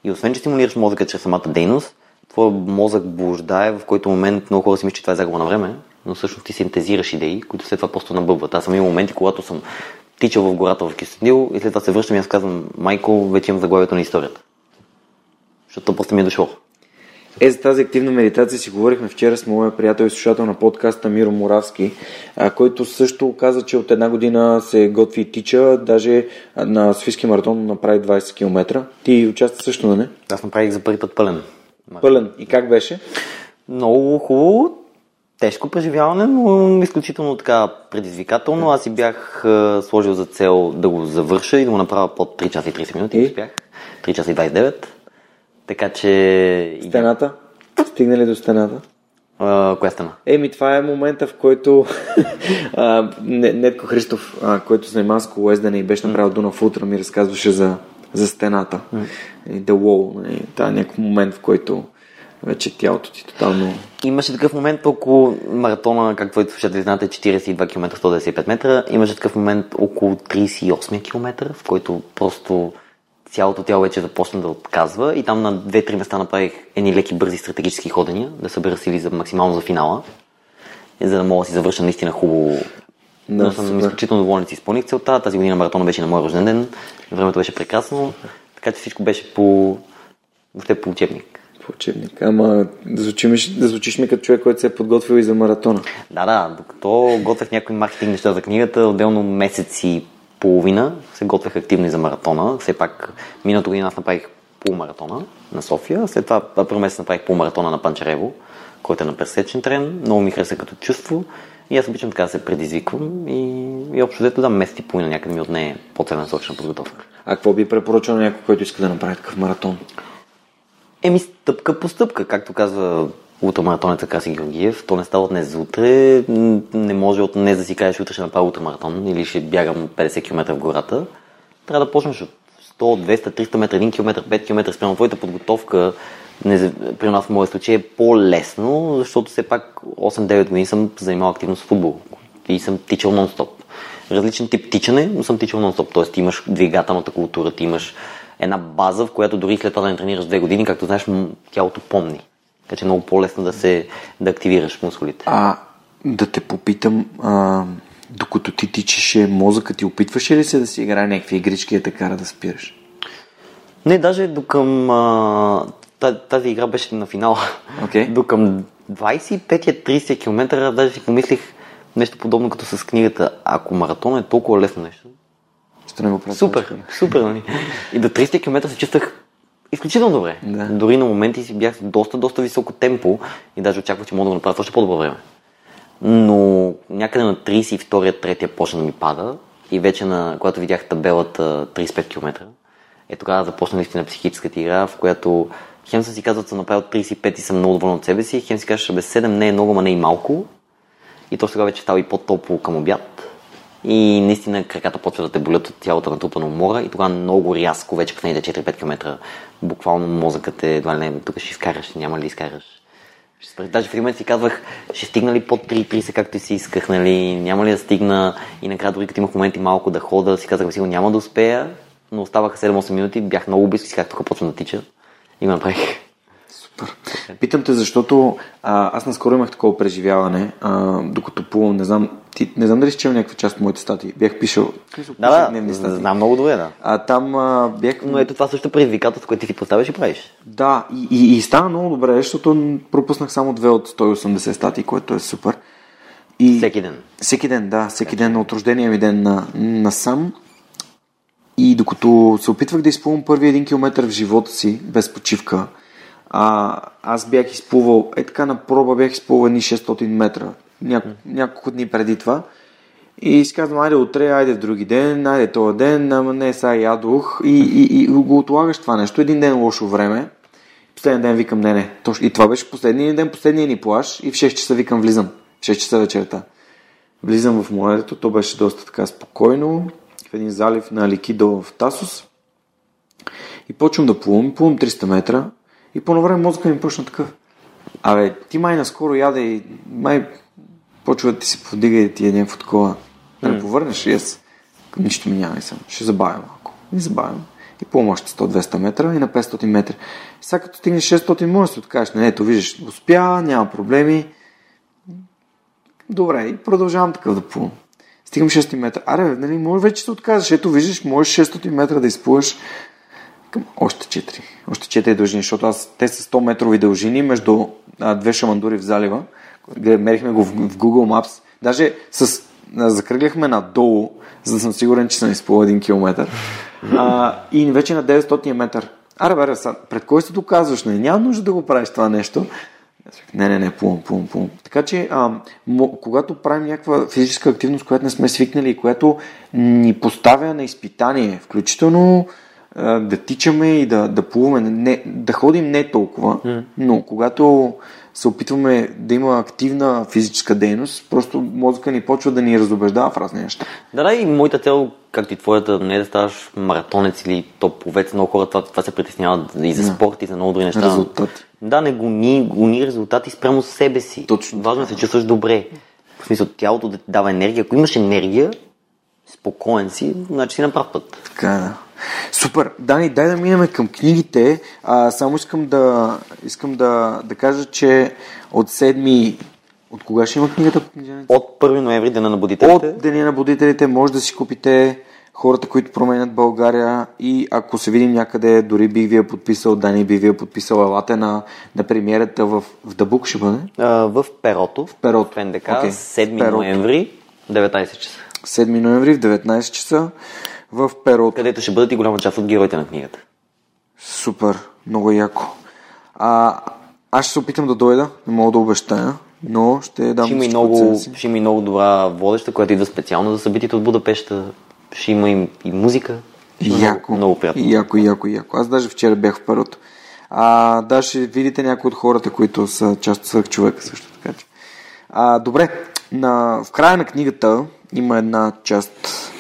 и освен че стимулираш мозъка чрез самата дейност, твой мозък блуждае, в който момент много хора си мислят, че това е загуба на време, но всъщност ти синтезираш идеи, които след това просто набъбват. Аз съм имал моменти, когато съм тичал в гората в Кюстендил и след това се връщам и аз казвам, Майко, вече имам заглавието на историята. Защото просто ми е дошло. Е, за тази активна медитация си говорихме вчера с моя приятел и слушател на подкаста Миро Моравски, който също каза, че от една година се готви и тича, даже на Софийски маратон направи 20 км. Ти участва също, на не? Аз направих за първи път пълен. Пълен. И как беше? Много хубаво. Тежко преживяване, но изключително така предизвикателно. Аз си бях сложил за цел да го завърша и да го направя под 3 часа и 30 минути. И? Успях. 3 часа и 29. Така че... Стената? Стигнали до стената? А, коя стена? Еми, това е момента, в който а, Нетко Христов, а, който занимава с колоездене и беше направил Дунав Утра, ми разказваше за, за стената. Mm. The Wall. Нали? Това е някакъв момент, в който вече тялото ти тотално... Имаше такъв момент около маратона, както слушатели знаете, 42 км 195 метра. Имаше такъв момент около 38 км, в който просто цялото тяло вече започна да отказва и там на две-три места направих едни леки бързи стратегически ходения, да събера сили за максимално за финала, за да мога да си завърша наистина хубаво. Да, Но съм супер. изключително доволен, че изпълних целта. Тази година маратона беше на мой рожден ден, времето беше прекрасно, така че всичко беше по, въобще по учебник. учебник. Ама да звучиш, да звучиш ми като човек, който се е подготвил и за маратона. Да, да, докато готвех някои маркетинг неща за книгата, отделно месец и половина се готвех активно и за маратона. Все пак миналата година аз направих полумаратона на София, след това първо месец направих полумаратона на Панчарево, който е на пресечен трен. Много ми хареса като чувство и аз обичам така да се предизвиквам и, и общо взето да месец и половина някъде ми отне по-целенасочена подготовка. А какво би препоръчал на някой, който иска да направи такъв маратон? Еми, стъпка по стъпка, както казва ултрамаратонеца Краси Георгиев. То не става от днес за утре. Не може от днес да си кажеш, утре ще направя ултрамаратон или ще бягам 50 км в гората. Трябва да почнеш от 100, 200, 300 метра, 1 км, 5 км спрямо твоята подготовка. Не, при нас в моя случай е по-лесно, защото все пак 8-9 години съм занимавал активно с футбол и съм тичал нон-стоп. Различен тип тичане, но съм тичал нон-стоп. Тоест имаш двигателната култура, ти имаш една база, в която дори след това да не тренираш две години, както знаеш, тялото помни. Така че е много по-лесно да се да активираш мускулите. А да те попитам, а, докато ти тичеше мозъкът ти, опитваше ли се да си играе някакви игрички и така да спираш? Не, даже до към... А, тази игра беше на финала. Okay. До към 25-30 км даже си помислих нещо подобно като с книгата. Ако маратон е толкова лесно нещо, ще не го правя. Супер, супер, нали? И до 30 км се чувствах изключително добре. Да. Дори на моменти си бях доста, доста високо темпо и даже очаквах, че мога да го направя още по-добро време. Но някъде на 32-я, 3-я почна да ми пада и вече на, когато видях табелата 35 км, е тогава започна наистина психическата игра, в която хем съм си казал, че съм направил 35 и съм много доволен от себе си, хем си казваш, бе 7 не е много, ма не е и малко. И то сега вече става и по-топло към обяд. И наистина краката почва да те болят от цялата натрупана умора и тогава много рязко, вече последните 4-5 км, буквално мозъкът е, едва не, тук ще изкараш, няма ли изкараш. Ще спреш. Даже в момент си казвах, ще стигна ли под 3.30, както си исках, нали, няма ли да стигна и накрая дори като имах моменти малко да хода, си казах, сигурно няма да успея, но оставаха 7-8 минути, бях много близко, си казах, тук почвам да тича и го направих. Супер. Питам те, защото а, аз наскоро имах такова преживяване, а, докато плувам, не знам, ти, не знам дали си чел някаква част от моите статии. Бях пишал. Да, да, знам много добре, да. А там а, бях. Но ето това също предизвикателство, което ти си поставяш и правиш. Да, и, и, и стана много добре, защото пропуснах само две от 180 статии, което е супер. И... Всеки ден. Всеки ден, да. Всеки ден от рождения ми ден на, на сам. И докато се опитвах да изплувам първи един километър в живота си, без почивка, а, аз бях изплувал, е така на проба бях изплувал едни 600 метра, няко, няколко дни преди това. И си казвам, айде утре, айде в други ден, айде този ден, ама не, сега ядох. И, и, и го отлагаш това нещо. Един ден лошо време. Последния ден викам, не, не. И това беше последния ден, последния ни плаш. И в 6 часа викам, влизам. В 6 часа вечерта. Влизам в морето, то беше доста така спокойно. В един залив на Ликидо в Тасос. И почвам да плувам. Плувам 300 метра. И по време мозъка ми почна такъв. Абе, ти май наскоро яде и май почва да ти се подига и ти е някакво такова. Да не повърнеш и аз нищо ми няма и съм. Ще забавя малко. И забавям. И по още 100-200 метра и на 500 метра. Сега като стигнеш 600, може да си откажеш. Не, ето виждаш, успя, няма проблеми. Добре, и продължавам такъв да плувам. Стигам 600 метра. Аре, нали, може вече се отказваш. Ето виждаш, можеш 600 метра да изплуваш към още 4. Още 4 дължини, защото аз, те са 100 метрови дължини между а, две шамандури в залива. Мерихме го в, в Google Maps. Даже с, а, закръгляхме надолу, за да съм сигурен, че съм изплувал 1 км. А, и вече на 900 метър. Аре, бе, пред кой се доказваш? Не, няма нужда да го правиш това нещо. Не, не, не, плувам, плувам, плувам. Така че, а, когато правим някаква физическа активност, която не сме свикнали и която ни поставя на изпитание, включително да тичаме и да, да плуваме, не, да ходим не толкова, но когато се опитваме да има активна физическа дейност, просто мозъка ни почва да ни разобеждава в разни неща. Да, да, и моята цел, както и твоята, не е да ставаш маратонец или топовец, много хора това, това се притесняват и за спорт, и за много други неща. Резултати. Да, не гони, гони резултати спрямо себе си. Точно. Важно е да се чувстваш добре. В смисъл, тялото да ти дава енергия. Ако имаш енергия, спокоен си, значи си на прав път. Така да. Супер. Дани, дай да минем към книгите. А, само искам да, искам да, да кажа, че от седми от кога ще има книгата по От 1 ноември, Деня на будителите. От Деня на будителите може да си купите хората, които променят България и ако се видим някъде, дори бих ви я подписал, Дани би ви я подписал, елате на, на премиерата в, в Дабук ще бъде? А, в Перото. В Перото. В НДК, Окей. 7 Перото. ноември, 19 часа. 7 ноември в 19 часа в Перото. Където ще бъдат и голяма част от героите на книгата. Супер, много яко. А, аз ще се опитам да дойда, не мога да обещая, но ще дам Ще има, много, ще има и много добра водеща, която идва специално за събитието от Будапешта. Ще има и, и музика. Ще Яко, Много, много приятно. яко, яко, яко. Аз даже вчера бях в Перото. А, да, ще видите някои от хората, които са част от свърх човека също така. че. А, добре, на, в края на книгата има една част,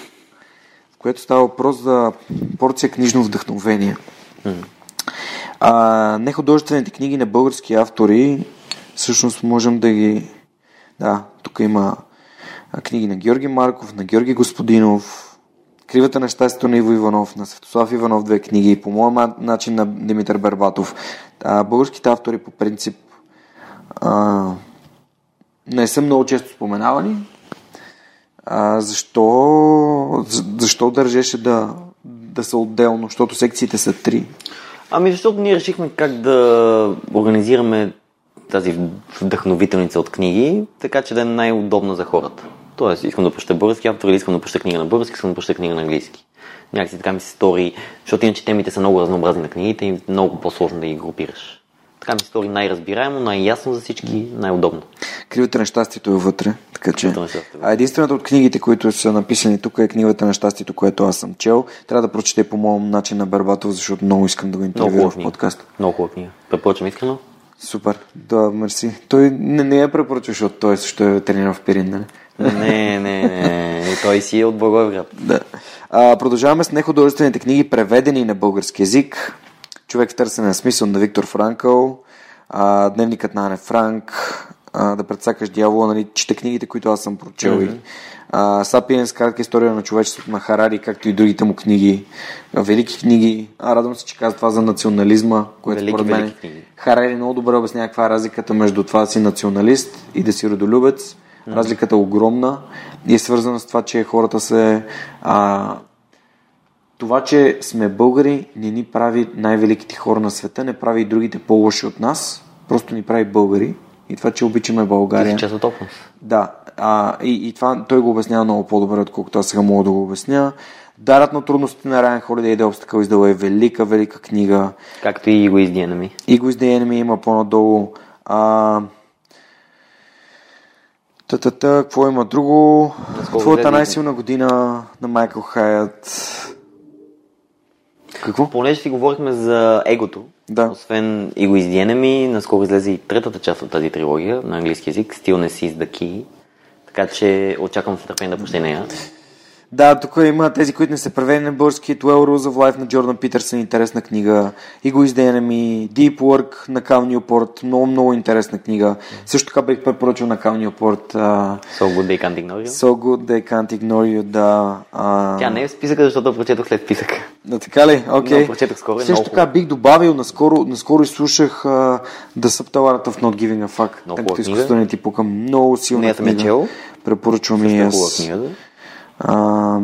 в която става въпрос за порция книжно вдъхновение. А, нехудожествените книги на български автори, всъщност можем да ги... Да, тук има книги на Георги Марков, на Георги Господинов, Кривата на щастието на Иво Иванов, на Светослав Иванов две книги, по моя начин на Димитър Бербатов. А, българските автори по принцип а, не са много често споменавани. А, защо, за- защо държеше да, да са отделно? Защото секциите са три. Ами защото ние решихме как да организираме тази вдъхновителница от книги, така че да е най-удобна за хората. Тоест, искам да прочета български автор или искам да прочета книга на български, искам да прочета книга на английски. Някакси така ми се стори, защото иначе темите са много разнообразни на книгите и много по-сложно да ги групираш. Така ми се стори най-разбираемо, най-ясно за всички, най-удобно. Кривата на щастието е вътре. Така че. Е А единствената от книгите, които са написани тук е книгата на щастието, което аз съм чел. Трябва да прочете по моят начин на Бербатов, защото много искам да го интервюирам в подкаст. Много хубава книга. Препоръчвам искрено. Супер. Да, мерси. Той не, не я препоръчва, защото той също е тренирал в Пирин, нали? Не, не, не. Той си е от Благоевград. Да. А, продължаваме с нехудожествените книги, преведени на български язик. Човек в търсене на смисъл на Виктор Франкъл, а, Дневникът на Ане Франк, а, Да предсакаш дявола, нали, чета книгите, които аз съм прочел и а, Сапиенс, кратка история на човечеството на Харари, както и другите му книги, велики книги. А, радвам се, че каза това за национализма, което Велики, според мен книги. Харари много добре обяснява каква е разликата между това да си националист и да си родолюбец. Разликата е огромна и е свързана с това, че хората се... А, това, че сме българи, не ни прави най-великите хора на света, не прави и другите по-лоши от нас, просто ни прави българи. И това, че обичаме България. от Опус. Да, а, и, и това той го обяснява много по-добре, отколкото аз сега мога да го обясня. Дарът на трудностите на Райан Холидей is the Way е велика, велика книга. Както и го издиена ми. И го издеяне ми има по-надолу. А... Та-та-та, какво има друго? Твоята най-силна година на Майкъл Хайят. Какво? Понеже си говорихме за егото, Да. освен и го ми, наскоро излезе и третата част от тази трилогия на английски язик, Stillness is the Key. Така че очаквам с нетърпение да прочета нея. Да, тук има тези, които не са преведени на български. 12 Rules of Life на Джордан Питърсън, интересна книга. И го издеяне ми. Deep Work на Кал Ньюпорт, много, много интересна книга. Също така бих препоръчал на Кал Ньюпорт. Uh, So good they can't ignore you. so good they can't ignore you, да. а, Тя не е в списъка, защото прочетох след списъка. Да, така ли? Окей. Прочетох скоро и Също много така бих добавил, наскоро, наскоро изслушах uh, The Subtle Art of Not Giving a Fuck. Много Тъй като книга. изкуството не ти пука. Много силна Не съм я книга. чел. Препоръчвам и е аз. книга. да. А,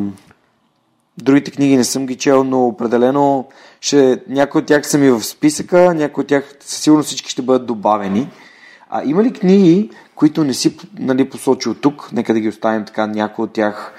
другите книги не съм ги чел, но определено ще, някои от тях са ми в списъка, някои от тях със сигурно всички ще бъдат добавени. А има ли книги, които не си нали, посочил тук, нека да ги оставим така, някои от тях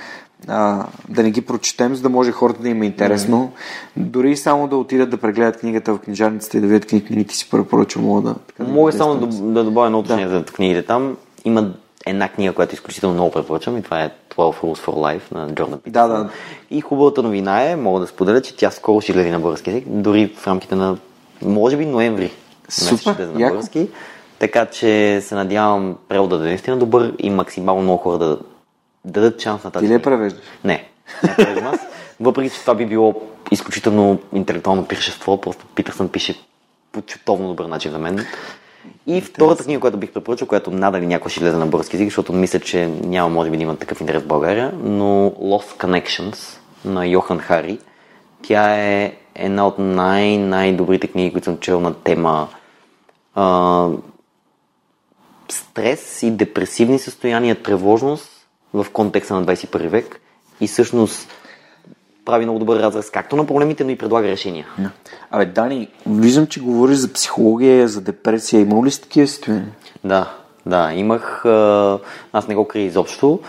а, да не ги прочетем, за да може хората да им е интересно. Дори само да отидат да прегледат книгата в книжарницата и да видят книги, книгите си препоръчвам, мога да... Така, да Мога само да, да добавя едно уточнение за книгите там. Има една книга, която изключително много препоръчвам и това е 12 Rules for Life на Джордан Питърсън. Да, да. И хубавата новина е, мога да споделя, че тя скоро ще излезе на български език, дори в рамките на, може би, ноември. Супер, Ще на български. Така че се надявам преводът да е наистина добър и максимално много хора да дадат шанс на тази Ти ли я превеждаш? Не, не превеждам аз. Въпреки, че това би било изключително интелектуално пиршество, просто Питърсън пише по чутовно добър начин за мен. И втората книга, която бих препоръчал, която надали някой ще влезе на български език, защото мисля, че няма може би да има такъв интерес в България, но Lost Connections на Йохан Хари. Тя е една от най-най-добрите книги, които съм чел на тема а, стрес и депресивни състояния, тревожност в контекста на 21 век. И всъщност прави много добър разраз както на проблемите, но и предлага решения. Абе, Дани, виждам, че говориш за психология, за депресия. Има ли си такива състояния? Да, да, имах. Аз не го крия изобщо.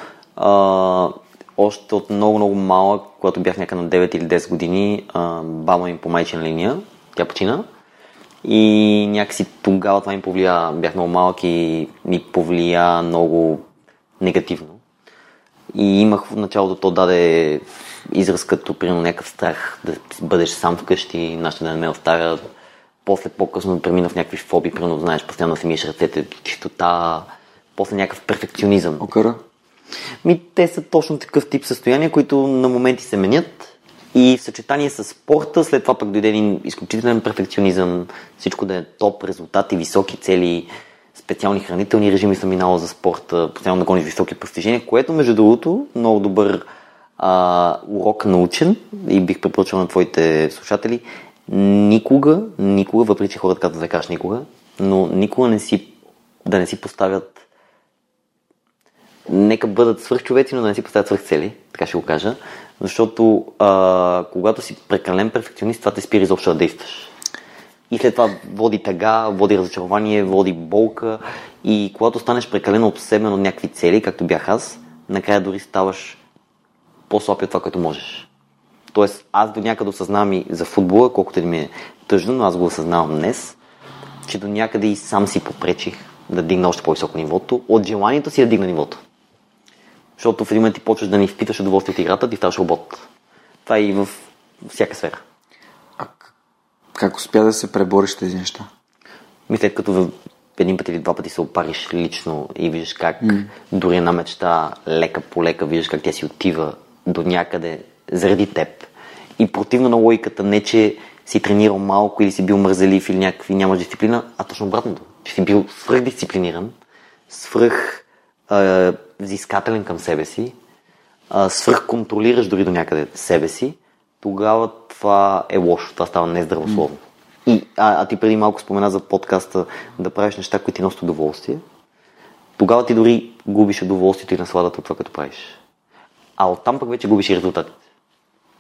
Още от много-много малък, когато бях някъде на 9 или 10 години, баба ми по майчина линия, тя почина. И някакси тогава това ми повлия, бях много малък и ми повлия много негативно. И имах в началото, то даде израз като примерно някакъв страх да бъдеш сам вкъщи, нашите да не ме оставят. После по-късно премина в някакви фоби, примерно знаеш, постоянно да си миеш ръцете, чистота, после някакъв перфекционизъм. Окара? Ми, те са точно такъв тип състояния, които на моменти се менят и в съчетание с спорта, след това пък дойде един изключителен перфекционизъм, всичко да е топ, резултати, високи цели, специални хранителни режими съм минала за спорта, постоянно да гониш високи постижения, което между другото много добър а, урок научен и бих препоръчал на твоите слушатели. Никога, никога, въпреки че хората казват да кажеш никога, но никога не си, да не си поставят нека бъдат свърхчовеци, но да не си поставят свърхцели, така ще го кажа, защото а, когато си прекален перфекционист, това те спира изобщо да действаш. И след това води тъга, води разочарование, води болка и когато станеш прекалено обсебен от някакви цели, както бях аз, накрая дори ставаш по-слаб от това, което можеш. Тоест, аз до някъде осъзнавам и за футбола, колкото и ми е тъжно, но аз го осъзнавам днес, че до някъде и сам си попречих да дигна още по-високо нивото, от желанието си да дигна нивото. Защото в един момент ти почваш да не изпиташ удоволствие от играта, ти ставаш робот. Това е и в всяка сфера. А как успя да се пребориш тези неща? Мисля, след като един път или два пъти се опариш лично и виждаш как mm. дори една мечта лека по лека виждаш как тя си отива до някъде заради теб. И противно на логиката не, че си тренирал малко или си бил мързелив или някакви нямаш дисциплина, а точно обратното. Че си бил свръхдисциплиниран, свръх е, взискателен към себе си, а, свръхконтролираш дори до някъде себе си, тогава това е лошо, това става нездравословно. Mm. И, а, а ти преди малко спомена за подкаста да правиш неща, които ти носят удоволствие. Тогава ти дори губиш удоволствието и насладата от това, като правиш. А оттам пък вече губиш резултатите.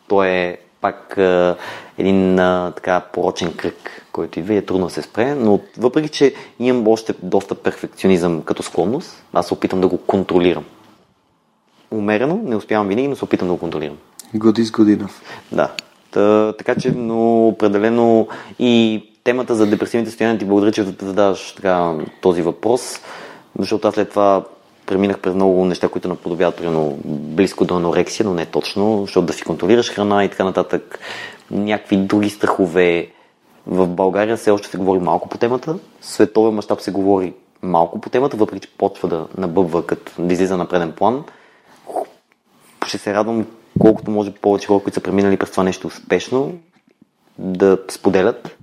То е пак а, един а, така порочен кръг, който идва и е трудно да се спре, но въпреки, че имам още доста перфекционизъм като склонност, аз се опитам да го контролирам. Умерено, не успявам винаги, но се опитам да го контролирам. Good is good enough. Да. Та, така че, но определено и темата за депресивните състояния ти благодаря, че задаваш така, този въпрос, защото аз след това преминах през много неща, които наподобяват примерно близко до анорексия, но не точно, защото да си контролираш храна и така нататък. Някакви други страхове. В България все още се говори малко по темата. Световен мащаб се говори малко по темата, въпреки че почва да набъбва, като да излиза на преден план. Ще се радвам колкото може повече хора, които са преминали през това нещо успешно, да споделят,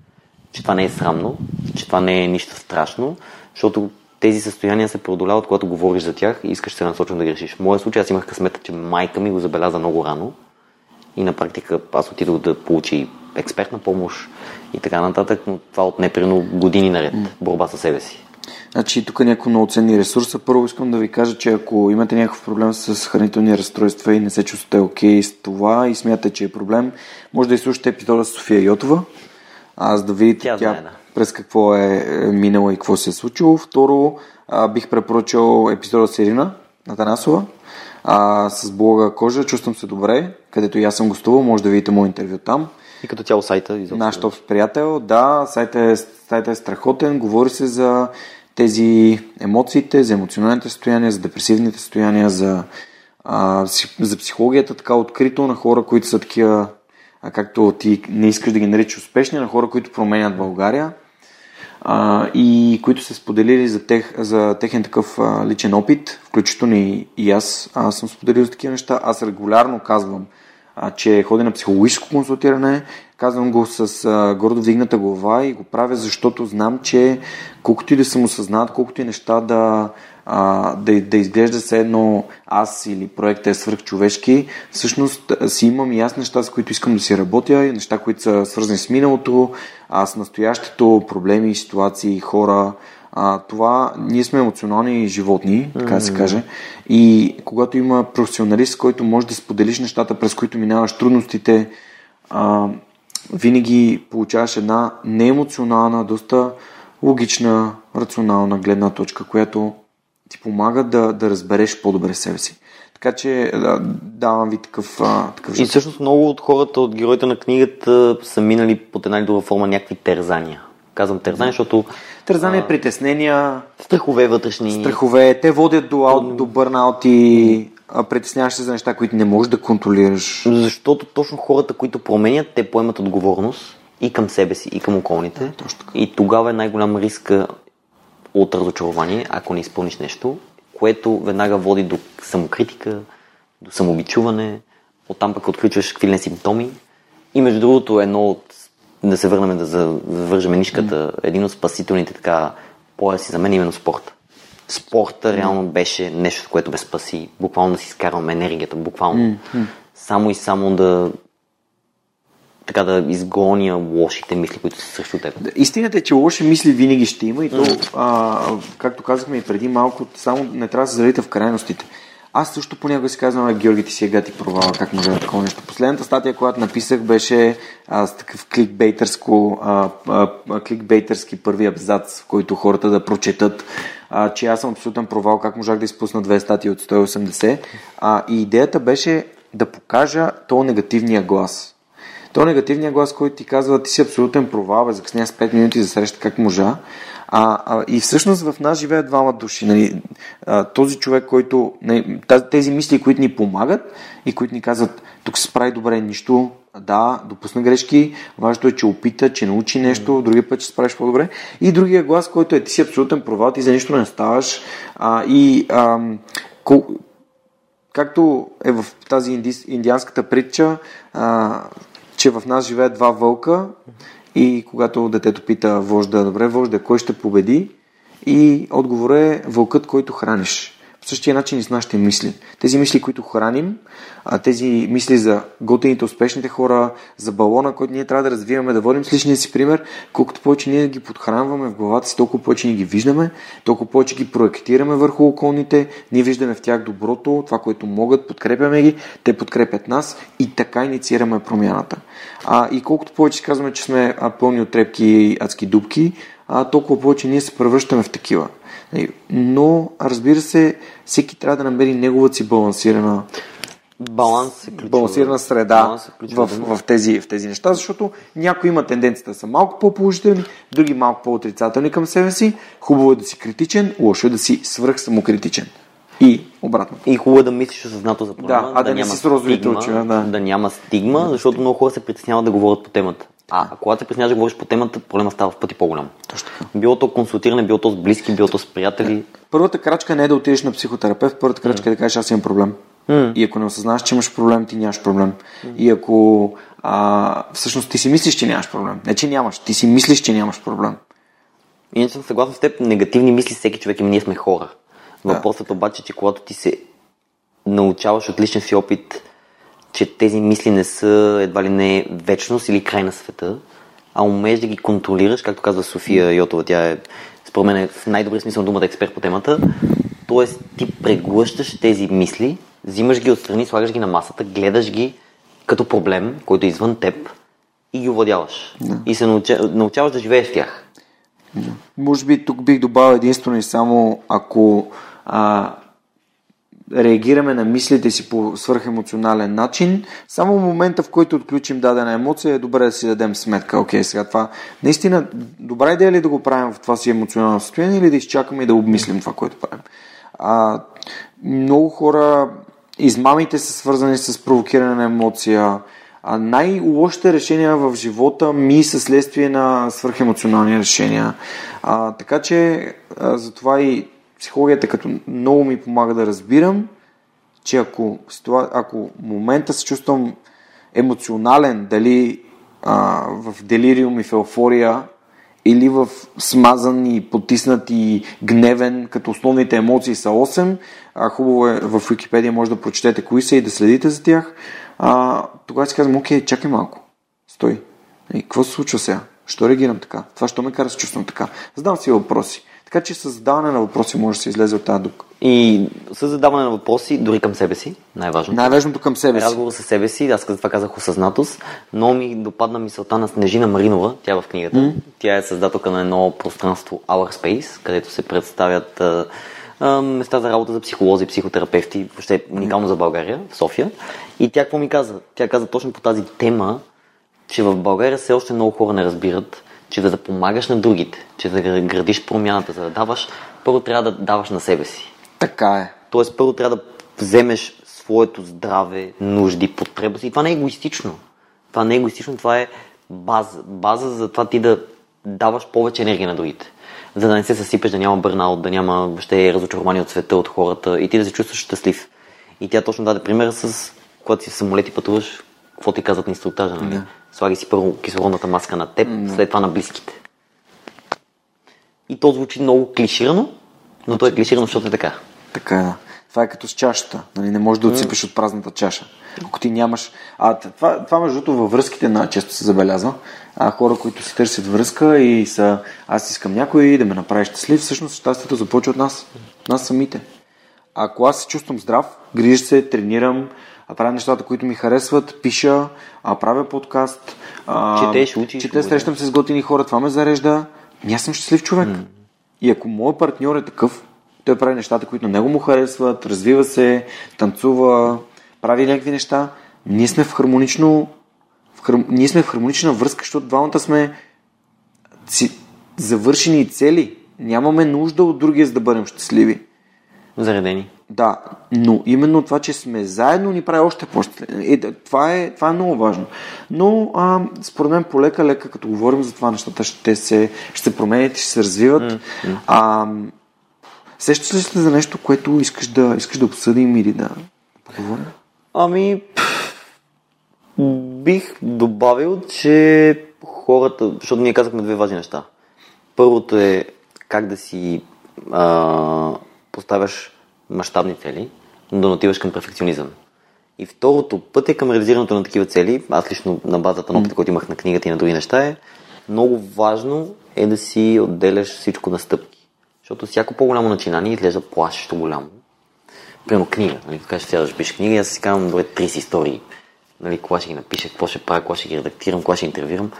че това не е срамно, че това не е нищо страшно, защото тези състояния се преодоляват, когато говориш за тях и искаш се насочно да грешиш. В моя случай аз имах късмета, че майка ми го забеляза много рано и на практика аз отидох да получи експертна помощ и така нататък, но това отне примерно години наред борба със себе си. Значи тук е някои много ценни ресурса. Първо искам да ви кажа, че ако имате някакъв проблем с хранителни разстройства и не се чувствате окей okay с това и смятате, че е проблем, може да изслушате епизода с София Йотова, аз да видите тя, тя знае, да. През какво е минала и какво се е случило. Второ, а, бих препоръчал епизода с Ирина Натанасова а, с блога Кожа, чувствам се добре, където и аз съм гостувал, може да видите мой интервю там. И като цяло сайта. Изобщо. Наш общ приятел, да, сайта е, сайта е страхотен, говори се за тези емоциите, за емоционалните състояния, за депресивните състояния, за, а, за психологията така открито на хора, които са такива, а както ти не искаш да ги наричаш успешни, на хора, които променят България а, и които са споделили за, тех, за техен такъв а, личен опит, включително и, и аз, аз съм споделил за такива неща. Аз регулярно казвам, а, че ходи на психологическо консултиране. Казвам го с а, гордо вдигната глава и го правя, защото знам, че колкото и да съм осъзнат, колкото и неща да, а, да, да изглежда се едно аз или проектът е свръхчовешки, всъщност си имам и аз неща, с които искам да си работя, и неща, които са свързани с миналото, а с настоящето, проблеми, ситуации, хора, А, това, ние сме емоционални животни, така да се каже. И когато има професионалист, който може да споделиш нещата, през които минаваш трудностите, а, винаги получаваш една неемоционална, доста логична, рационална гледна точка, която ти помага да, да разбереш по-добре себе си. Така че да, давам ви такъв, а, такъв И всъщност много от хората, от героите на книгата са минали под една или друга форма някакви терзания. Казвам терзания, защото Тързане, притеснения, страхове вътрешни. страхове, те водят до, аут, до бърнаут и а, притесняваш се за неща, които не можеш да контролираш. Защото точно хората, които променят, те поемат отговорност и към себе си, и към околните. точно така. И тогава е най-голям риск от разочарование, ако не изпълниш нещо, което веднага води до самокритика, до самобичуване, оттам пък отключваш какви не симптоми. И между другото, едно от, да се върнем да за- завържем нишката, един от спасителните така пояси за мен е именно спорта. Спорта реално беше нещо, което ме спаси. Буквално да си изкарвам енергията, буквално. Само и само да така да изгоня лошите мисли, които са срещу теб. Истината е, че лоши мисли винаги ще има и то, а, както казахме и преди малко, само не трябва да се залита в крайностите. Аз също понякога си казвам, «А, Георги, ти си е гати провала, как може да е такова нещо. Последната статия, която написах, беше а, с такъв кликбейтърско, а, а, кликбейтърски първи абзац, в който хората да прочетат, а, че аз съм абсолютен провал, как можах да изпусна две статии от 180. А, и идеята беше да покажа то негативния глас. То негативният глас, който ти казва, ти си абсолютен провал, бе, закъсня с 5 минути за среща, как можа. А, а, и всъщност в нас живеят двама души. Нали? А, този човек, който. Нали, тези мисли, които ни помагат и които ни казват, тук се справи добре, нищо, да, допусна грешки, важното е, че опита, че научи нещо, другия път ще справиш по-добре. И другия глас, който е, ти си абсолютен провал, ти за нищо не ставаш. А, и ам, кол- както е в тази инди, индианската притча, а, че в нас живеят два вълка и когато детето пита вожда, добре, вожда, кой ще победи? И отговор е вълкът, който храниш. По същия начин и с нашите мисли. Тези мисли, които храним, тези мисли за готените, успешните хора, за балона, който ние трябва да развиваме, да водим с личния си пример, колкото повече ние ги подхранваме в главата си, толкова повече ние ги виждаме, толкова повече ги проектираме върху околните, ние виждаме в тях доброто, това, което могат, подкрепяме ги, те подкрепят нас и така инициираме промяната. А, и колкото повече казваме, че сме пълни от трепки и адски дубки, а, толкова повече ние се превръщаме в такива. Нали, Но, разбира се, всеки трябва да намери неговата си балансирана, Баланс е ключов. балансирана среда Баланс е ключова в, дума. в, тези, в тези неща, защото някои има тенденцията да са малко по-положителни, други малко по-отрицателни към себе си. Хубаво е да си критичен, лошо е да си свръх самокритичен. И обратно. И хубаво е да мислиш осъзнато за проблема, Да, а да не си с розовите очи, да. да няма стигма, защото много хора се притесняват да говорят по темата. А когато се притесняваш да говориш по темата, проблема става в пъти по-голям. Точно Било то консултиране, било то с близки, било то с приятели. Първата крачка не е да отидеш на психотерапевт, първата крачка е да кажеш аз имам проблем. И ако не осъзнаваш, че имаш проблем, ти нямаш проблем. И ако а, всъщност ти си мислиш, че нямаш проблем. Не, че нямаш, ти си мислиш, че нямаш проблем. Иначе съм съгласен с теб, негативни мисли всеки човек има, ние сме хора. Въпросът обаче, че когато ти се научаваш от личен си опит, че тези мисли не са едва ли не вечност или край на света, а умееш да ги контролираш, както казва София Йотова, тя е според мен е в най-добрия смисъл на думата експерт по темата, т.е. ти преглъщаш тези мисли, взимаш ги отстрани, слагаш ги на масата, гледаш ги като проблем, който е извън теб и ги овладяваш. И се науча, научаваш да живееш в тях. Може би тук бих добавил единствено и само ако а, реагираме на мислите си по свърхемоционален начин, само в момента, в който отключим дадена емоция, е добре да си дадем сметка. Окей, сега това наистина добра идея ли е да го правим в това си емоционално състояние или да изчакаме и да обмислим това, което правим. А, много хора, измамите са свързани с провокиране на емоция, а най-лошите решения в живота ми са следствие на свърхемоционални решения. А, така че, а, затова и психологията като много ми помага да разбирам, че ако, ако момента се чувствам емоционален, дали а, в делириум и в еуфория, или в смазан и потиснат и гневен, като основните емоции са 8, а хубаво е в Википедия може да прочетете кои са и да следите за тях, а, тогава си казвам, окей, чакай малко, стой, и, какво се случва сега? Що реагирам така? Това що ме кара се чувствам така? Задам си въпроси. Така че с задаване на въпроси може да се излезе от тази дупка. И с задаване на въпроси, дори към себе си, най-важно. Най-важното към себе си. Разговор с себе си, аз за това казах осъзнатост, но ми допадна мисълта на Снежина Маринова, тя е в книгата. Mm. Тя е създателка на едно пространство Our Space, където се представят а, а, места за работа за психолози, психотерапевти, въобще уникално за България, в София. И тя какво ми каза? Тя каза точно по тази тема, че в България все още много хора не разбират, че да, да помагаш на другите, че да градиш промяната, за да даваш, първо трябва да даваш на себе си. Така е. Тоест, първо трябва да вземеш своето здраве, нужди, потреба си. И това не е егоистично. Това не е егоистично, това е база. База за това ти да даваш повече енергия на другите. За да не се съсипеш, да няма бърнаут, да няма въобще разочарование от света, от хората и ти да се чувстваш щастлив. И тя точно даде пример с когато си в самолет и пътуваш, какво ти казват на инструктажа, нали? Да. Слагай си първо кислородната маска на теб, след това на близките. И то звучи много клиширано, но то е клиширано, защото е така. Така е. Това е като с чашата. Нали? Не можеш да отсипеш от празната чаша. Ако ти нямаш... А, това, това между другото във връзките на често се забелязва. А, хора, които си търсят връзка и са аз искам някой да ме направи щастлив, всъщност щастието започва от нас. Нас самите. Ако аз се чувствам здрав, грижа се, тренирам, правя нещата, които ми харесват, пиша, а правя подкаст, Четеш, учиш, чете, срещам се с готини хора, това ме зарежда. И аз съм щастлив човек. И ако моят партньор е такъв, той прави нещата, които на него му харесват, развива се, танцува, прави някакви неща, ние сме в хармонично в хар... ние сме в хармонична връзка, защото двамата сме си... завършени и цели. Нямаме нужда от другия, за да бъдем щастливи. Заредени. Да, но именно това, че сме заедно, ни прави още по-щастливи. Е, това, е, това е много важно. Но, а, според мен, полека-лека, като говорим за това, нещата ще се, ще се променят и ще се развиват. Mm-hmm. А, сещаш ли се за нещо, което искаш да, искаш да обсъдим или да поговорим? Ами, бих добавил, че хората, защото ние казахме две важни неща. Първото е как да си а, поставяш мащабни цели, но да не отиваш към перфекционизъм. И второто път е към реализирането на такива цели. Аз лично на базата на опита, който имах на книгата и на други неща е много важно е да си отделяш всичко на стъпки. Защото всяко по-голямо начинание изглежда плашещо голямо. Примерно книга. Нали, ще сядаш да пишеш книга аз си казвам, добре, 30 истории. Нали, кога ще ги напиша, какво ще правя, кога ще ги редактирам, кога ще интервюирам.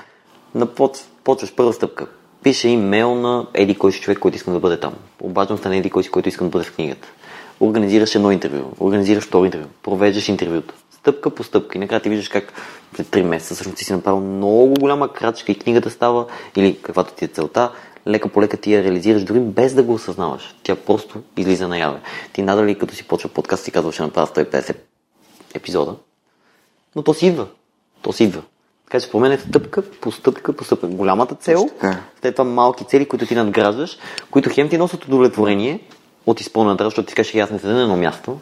Напоч, почваш първа стъпка. Пише имейл на еди кой си човек, който искам да бъде там. Обаждам се на еди кой си, който искам да бъде в книгата. Организираш едно интервю, организираш второ интервю, провеждаш интервюто. Стъпка по стъпка и накрая ти виждаш как след 3 месеца всъщност ти си направил много голяма крачка и книгата става, или каквато ти е целта, лека по лека ти я реализираш, дори без да го осъзнаваш. Тя просто излиза наяве. Ти надали като си почва подкаст си казваш, ще направя 150 епизода, но то си идва. То си идва. Така че споменете стъпка по стъпка по стъпка. Голямата цел, е. след това малки цели, които ти надграждаш, които хем ти носят удовлетворение от изпълнената, работа, защото ти кажеш, аз не седя на едно място,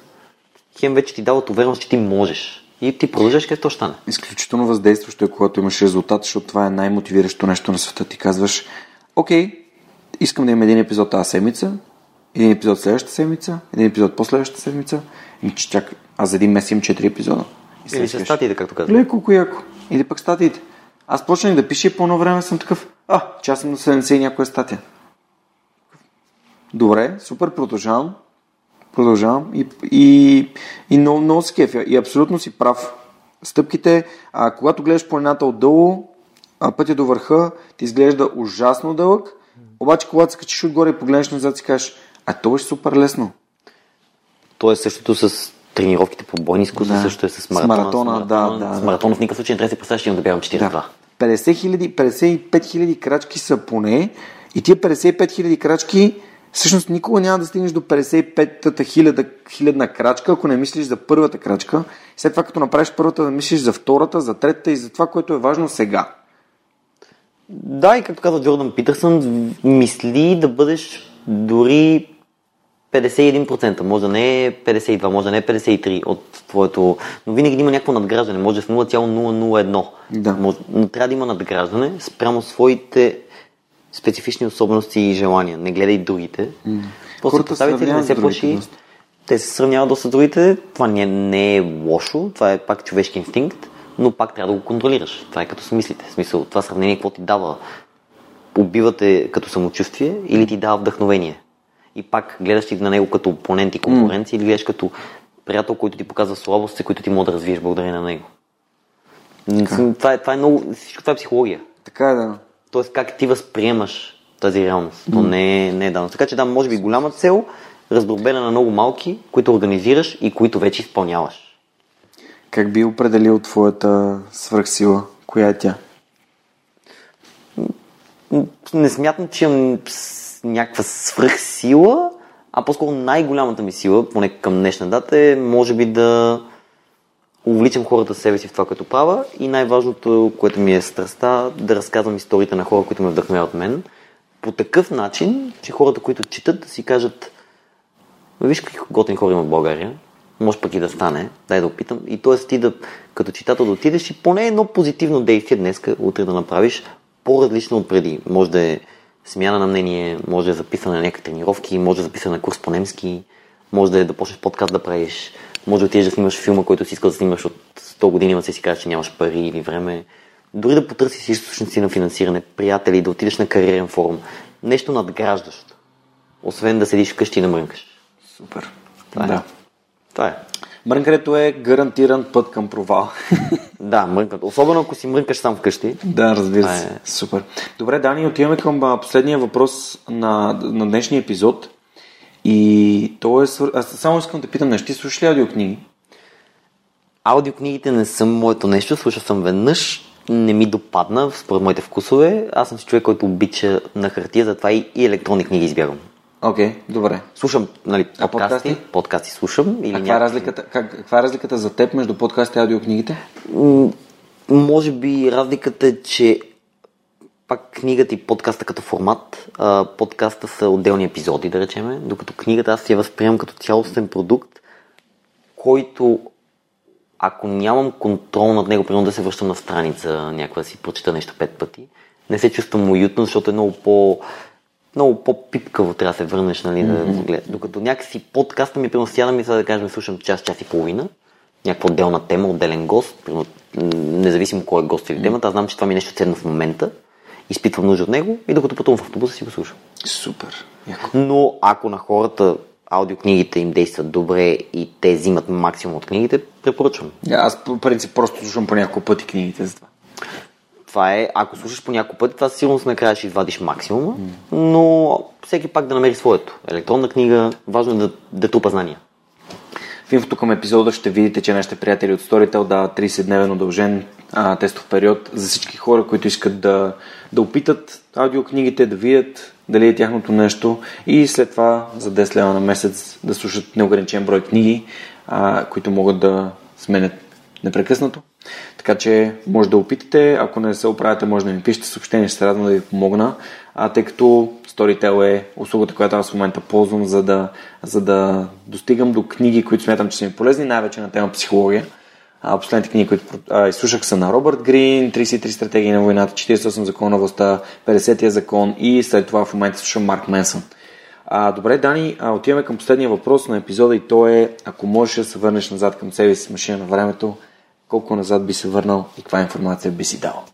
хем вече ти дават увереност, че ти можеш. И ти продължаш където стане. Изключително въздействащо е, когато имаш резултат, защото това е най-мотивиращо нещо на света. Ти казваш, окей, искам да имам един епизод тази седмица, един епизод следващата седмица, един епизод последващата седмица. И че чак, аз за един месец имам 4 епизода. И Или с статиите, както казвам. Леко, колко яко. Или пък статиите. Аз почнах да пиша и по едно време съм такъв, а, че аз съм на 70 и някоя статия. Добре, супер, продължавам. Продължавам и, и, и много, много се кефя. И абсолютно си прав. Стъпките, а, когато гледаш планината отдолу, а, пътя до върха ти изглежда ужасно дълъг, обаче когато се качиш отгоре и погледнеш назад си кажеш, а то е супер лесно. То е същото с тренировките по бойни изкуства, Да. също е с С маратона. маратона, с да, да, С маратона в никакъв случай не трябва да си представяш, че имам да бягам 42. Да. 50 хиляди, 55 хиляди крачки са поне и тия 55 хиляди крачки всъщност никога няма да стигнеш до 55-та хиляда, хилядна крачка, ако не мислиш за първата крачка. След това, като направиш първата, да мислиш за втората, за третата и за това, което е важно сега. Да, и както каза Джордан Питърсън, мисли да бъдеш дори 51%, може да не е 52, може да не е 53 от твоето, но винаги има някакво надграждане, може в 0,001, Да. може, но трябва да има надграждане спрямо своите специфични особености и желания. Не гледай другите. Просто Хората поставите не се плаши. Те се сравняват доста с другите. Това не, не е лошо, това е пак човешки инстинкт, но пак трябва да го контролираш. Това е като с мислите. В смисъл, това сравнение какво ти дава убивате като самочувствие или ти дава вдъхновение. И пак гледаш ли на него като опонент и конкуренция mm. или гледаш като приятел, който ти показва слабостите, които ти може да развиеш благодарение на него. Това е, това е много, всичко това е психология. Така е, да. Тоест как ти възприемаш тази реалност. То не, е, не е дано. Така че да, може би голяма цел, раздробена на много малки, които организираш и които вече изпълняваш. Как би определил твоята свръхсила? Коя е тя? Не смятам, че имам някаква свръхсила, а по-скоро най-голямата ми сила, поне към днешна дата, е може би да увличам хората себе си в това, което правя и най-важното, което ми е страста, да разказвам историите на хора, които ме вдъхновяват мен, по такъв начин, че хората, които четат, да си кажат виж какви готини хора има в България, може пък и да стане, дай да опитам. И т.е. ти да, като читател да отидеш и поне едно позитивно действие днес, утре да направиш, по-различно от преди. Може да е смяна на мнение, може да е записане на някакви тренировки, може да е записане на курс по немски, може да е да почнеш подкаст да правиш, може да отидеш да снимаш филма, който си искал да снимаш от 100 години, но си кажеш, че нямаш пари или време. Дори да потърсиш източници на финансиране, приятели, да отидеш на кариерен форум. Нещо надграждащо. Освен да седиш вкъщи и да мрънкаш. Супер. Това е. Да. Това е. Мрънкането е гарантиран път към провал. Да, мрънкането. Особено ако си мрънкаш сам вкъщи. да, разбира се. Това е. Супер. Добре, Дани, отиваме към последния въпрос на, на днешния епизод. И то е свър... Аз само искам да питам нещо. Ти слушаш ли аудиокниги? Аудиокнигите не са моето нещо, слушал съм веднъж, не ми допадна според моите вкусове. Аз съм си човек, който обича на хартия, затова и, и електронни книги избягам. Окей, okay, добре. Слушам, нали, А подкасти, подкасти? подкасти слушам. Или А каква е, разликата, как, каква е разликата за теб между подкаста и аудиокнигите? М, Може би разликата е, че пак книгата и подкаста като формат, а, подкаста са отделни епизоди, да речеме, докато книгата аз я възприемам като цялостен продукт, който ако нямам контрол над него, примерно да се връщам на страница, някаква да си прочита нещо пет пъти, не се чувствам уютно, защото е много по много по-пипкаво трябва да се върнеш, нали, mm-hmm. да гледаш. Докато някакси подкаста ми, примерно, сядам и сега да кажем, слушам час, час и половина, някаква отделна тема, отделен гост, примерно, независимо кой е гост или темата, аз знам, че това ми е нещо ценно в момента, изпитвам нужда от него и докато пътувам в автобуса си го слушам. Супер. Но ако на хората аудиокнигите им действат добре и те взимат максимум от книгите, препоръчвам. Аз по принцип просто слушам по няколко пъти книгите за това. Това е, ако слушаш по няколко пъти, това със сигурност накрая ще извадиш максимума, но всеки пак да намери своето. Електронна книга, важно е да, да трупа знания. В инфото към епизода ще видите, че нашите приятели от Storytel дават 30-дневен удължен а, тестов период за всички хора, които искат да, да опитат аудиокнигите, да видят дали е тяхното нещо и след това за 10 лева на месец да слушат неограничен брой книги, а, които могат да сменят непрекъснато. Така че може да опитате, ако не се оправяте, може да ми пишете съобщение, ще се радвам да ви помогна, а, тъй като Storytel е услугата, която аз в момента ползвам, за да, за да достигам до книги, които смятам, че са ми полезни, най-вече на тема психология. А, последните книги, които а, изслушах са на Робърт Грин, 33 стратегии на войната, 48 закон на властта, 50-я закон и след това в момента слушам Марк Менсън. А, добре, Дани, а, отиваме към последния въпрос на епизода и то е, ако можеш да се върнеш назад към себе си с машина на времето, колко назад би се върнал и каква информация би си дал?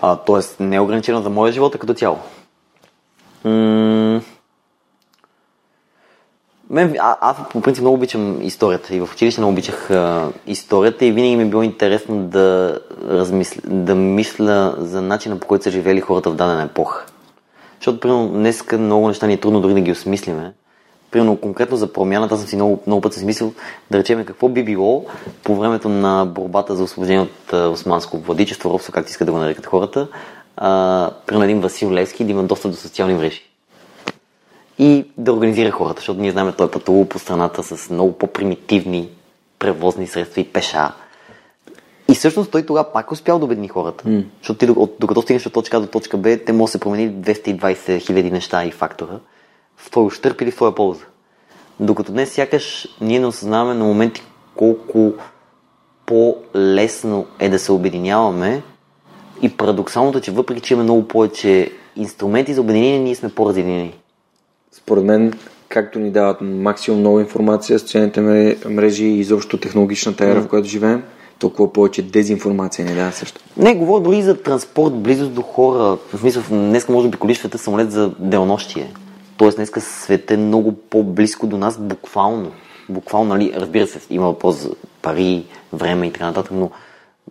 А, тоест, не е ограничено за моя живот, а като цяло. М- Мен, а, аз по принцип много обичам историята и в училище много обичах а, историята и винаги ми е било интересно да, размисля, да мисля за начина по който са живели хората в дадена епоха. Защото, примерно, днес много неща ни е трудно дори да ги осмислиме. Примерно, конкретно за промяната, аз съм си много, много път мислил да речем какво би било по времето на борбата за освобождение от а, османско владичество, робство, както искат да го нарекат хората, а, примерно един Васил Левски да има достъп до социални мрежи и да организира хората, защото ние знаем, той е пътувал по страната с много по-примитивни превозни средства и пеша. И всъщност той тогава пак успял да обедини хората. Mm. Защото ти докато, стигнеш от точка А до точка Б, те могат да се променили 220 хиляди неща и фактора в твой ущърп или в твоя полза. Докато днес сякаш ние не осъзнаваме на моменти колко по-лесно е да се обединяваме и парадоксалното е, че въпреки, че имаме много повече инструменти за обединение, ние сме по-разединени. Според мен, както ни дават максимум много информация, социалните мре- мрежи и изобщо технологичната ера, в която живеем, толкова повече дезинформация не дава също. Не, говоря дори за транспорт, близост до хора. В смисъл, днес може да обиколиш света самолет за делнощие. Тоест, днес свет е много по-близко до нас, буквално. Буквално, нали, разбира се, има въпрос за пари, време и така нататък, но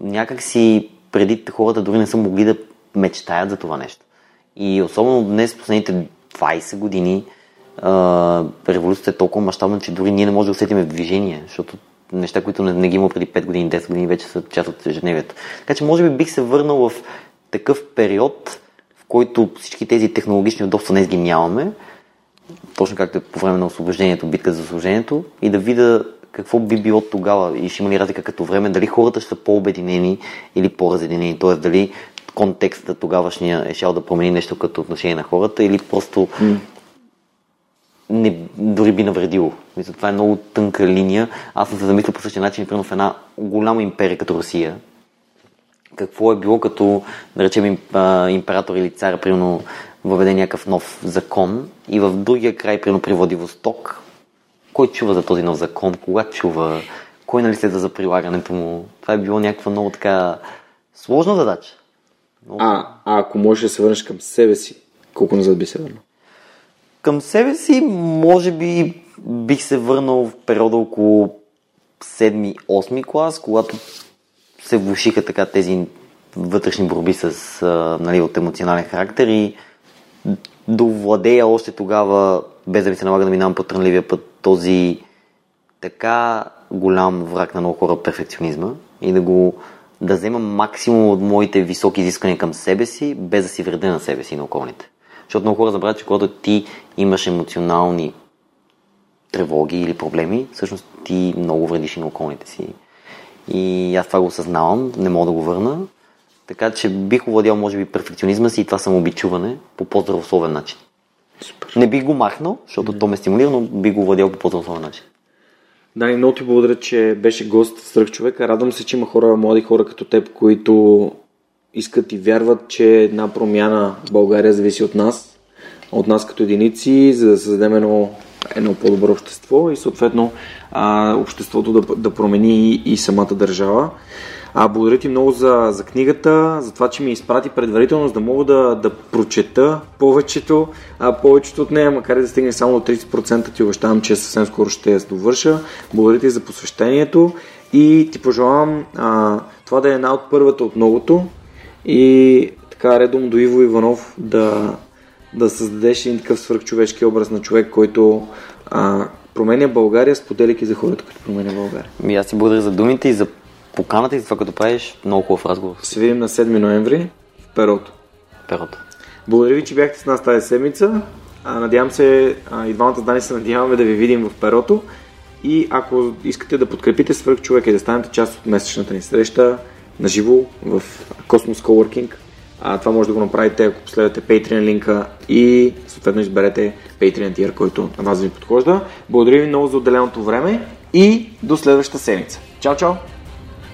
някак си преди хората дори не са могли да мечтаят за това нещо. И особено днес, последните 20 години, революцията е толкова мащабна, че дори ние не можем да усетиме движение, защото неща, които не, не ги има преди 5 години, 10 години, вече са част от ежедневието. Така че може би бих се върнал в такъв период, в който всички тези технологични удобства днес ги нямаме, точно както е по време на освобождението, битка за освобождението, и да видя какво би било тогава и ще има ли разлика като време, дали хората ще са по-обединени или по-разединени, т.е. дали контекста тогавашния е шал да промени нещо като отношение на хората или просто mm. Не, дори би навредило. Мисля, това е много тънка линия. Аз съм се замислил по същия начин, примерно в една голяма империя като Русия. Какво е било като, да речем, император или цар, примерно, въведе някакъв нов закон и в другия край, примерно при Владивосток, кой чува за този нов закон, кога чува, кой нали следва за прилагането му. Това е било някаква много така сложна задача. Много... А, а ако можеш да се върнеш към себе си, колко назад би се върнал? Към себе си, може би бих се върнал в периода около 7-8 клас, когато се влушиха така тези вътрешни борби с, нали, от емоционален характер и да владея още тогава, без да ми се налага да минавам по трънливия път, този така голям враг на много хора перфекционизма и да го да взема максимум от моите високи изисквания към себе си, без да си вреда на себе си и на околните. Защото много хора забравят, че когато ти имаш емоционални тревоги или проблеми, всъщност ти много вредиш и на околните си. И аз това го осъзнавам, не мога да го върна. Така че бих овладял, може би, перфекционизма си и това самообичуване по по-здравословен начин. Супер. Не бих го махнал, защото mm-hmm. то ме стимулира, но бих го овладял по по-здравословен начин. Дани, много ти благодаря, че беше гост в Сръх човека. Радвам се, че има хора, млади хора като теб, които искат и вярват, че една промяна в България зависи от нас, от нас като единици, за да създадем едно, едно по-добро общество и съответно а, обществото да, да промени и, и самата държава. А, благодаря ти много за, за книгата, за това, че ми изпрати предварително, за да мога да, да прочета повечето, а, повечето от нея, макар и да стигне само до 30%, ти обещавам, че съвсем скоро ще я довърша. Благодаря ти за посвещението и ти пожелавам а, това да е една от първата от многото и така редом до Иво Иванов да, да създадеш един такъв свърхчовешки образ на човек, който а, променя България, споделяйки за хората, които променя България. Ми аз ти благодаря за думите и за поканата и за това, като правиш. Много хубав разговор. Се видим на 7 ноември в Перото. Перото. Благодаря ви, че бяхте с нас тази седмица. А, надявам се, а, и двамата дани се надяваме да ви видим в Перото. И ако искате да подкрепите свърх човек и да станете част от месечната ни среща на живо в Cosmos Coworking, а, това може да го направите, ако последвате Patreon линка и съответно изберете Patreon tier, който на вас ви подхожда. Благодаря ви много за отделеното време и до следващата седмица. Чао, чао!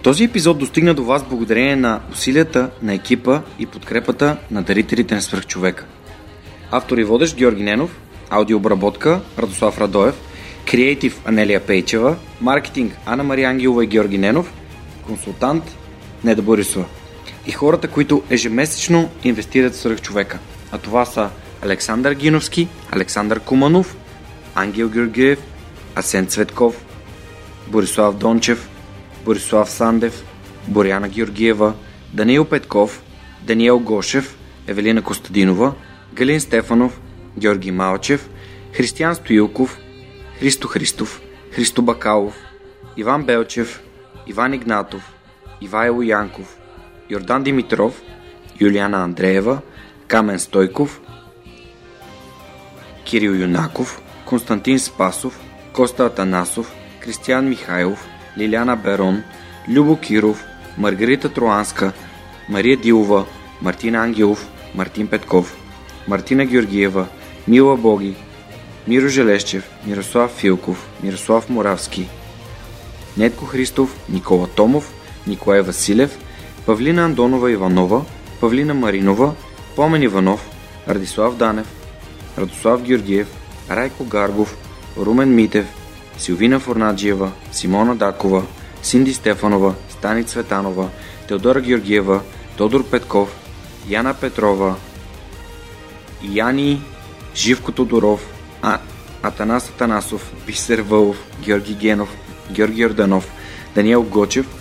Този епизод достигна до вас благодарение на усилията на екипа и подкрепата на дарителите на свръхчовека. Автор и водещ Георги Ненов, аудиообработка Радослав Радоев, креатив Анелия Пейчева, маркетинг Анна Мария Ангелова и Георги Ненов, консултант Неда Борисова и хората, които ежемесечно инвестират в свръхчовека. А това са Александър Гиновски, Александър Куманов, Ангел Георгиев, Асен Цветков, Борислав Дончев, Борислав Сандев, Боряна Георгиева, Даниил Петков, Даниел Гошев, Евелина Костадинова, Галин Стефанов, Георги Малчев, Християн Стоилков, Христо Христов, Христо Бакалов, Иван Белчев, Иван Игнатов, Ивайло Янков, Йордан Димитров, Юлиана Андреева, Камен Стойков, Кирил Юнаков, Константин Спасов, Коста Атанасов, Кристиян Михайлов, Лиляна Берон, Любо Киров, Маргарита Троанска, Мария Дилова, Мартина Ангелов, Мартин Петков, Мартина Георгиева, Мила Боги, Миро Желещев, Мирослав Филков, Мирослав Моравски, Нетко Христов, Никола Томов, Николай Василев, Павлина Андонова Иванова, Павлина Маринова, Помен Иванов, Радислав Данев, Радослав Георгиев, Райко Гаргов, Румен Митев, Силвина Форнаджиева, Симона Дакова, Синди Стефанова, Стани Цветанова, Теодора Георгиева, Тодор Петков, Яна Петрова, Яни Живко Тодоров, а, Атанас Атанасов, Бисер Вълов, Георги Генов, Георги Орданов, Даниел Гочев,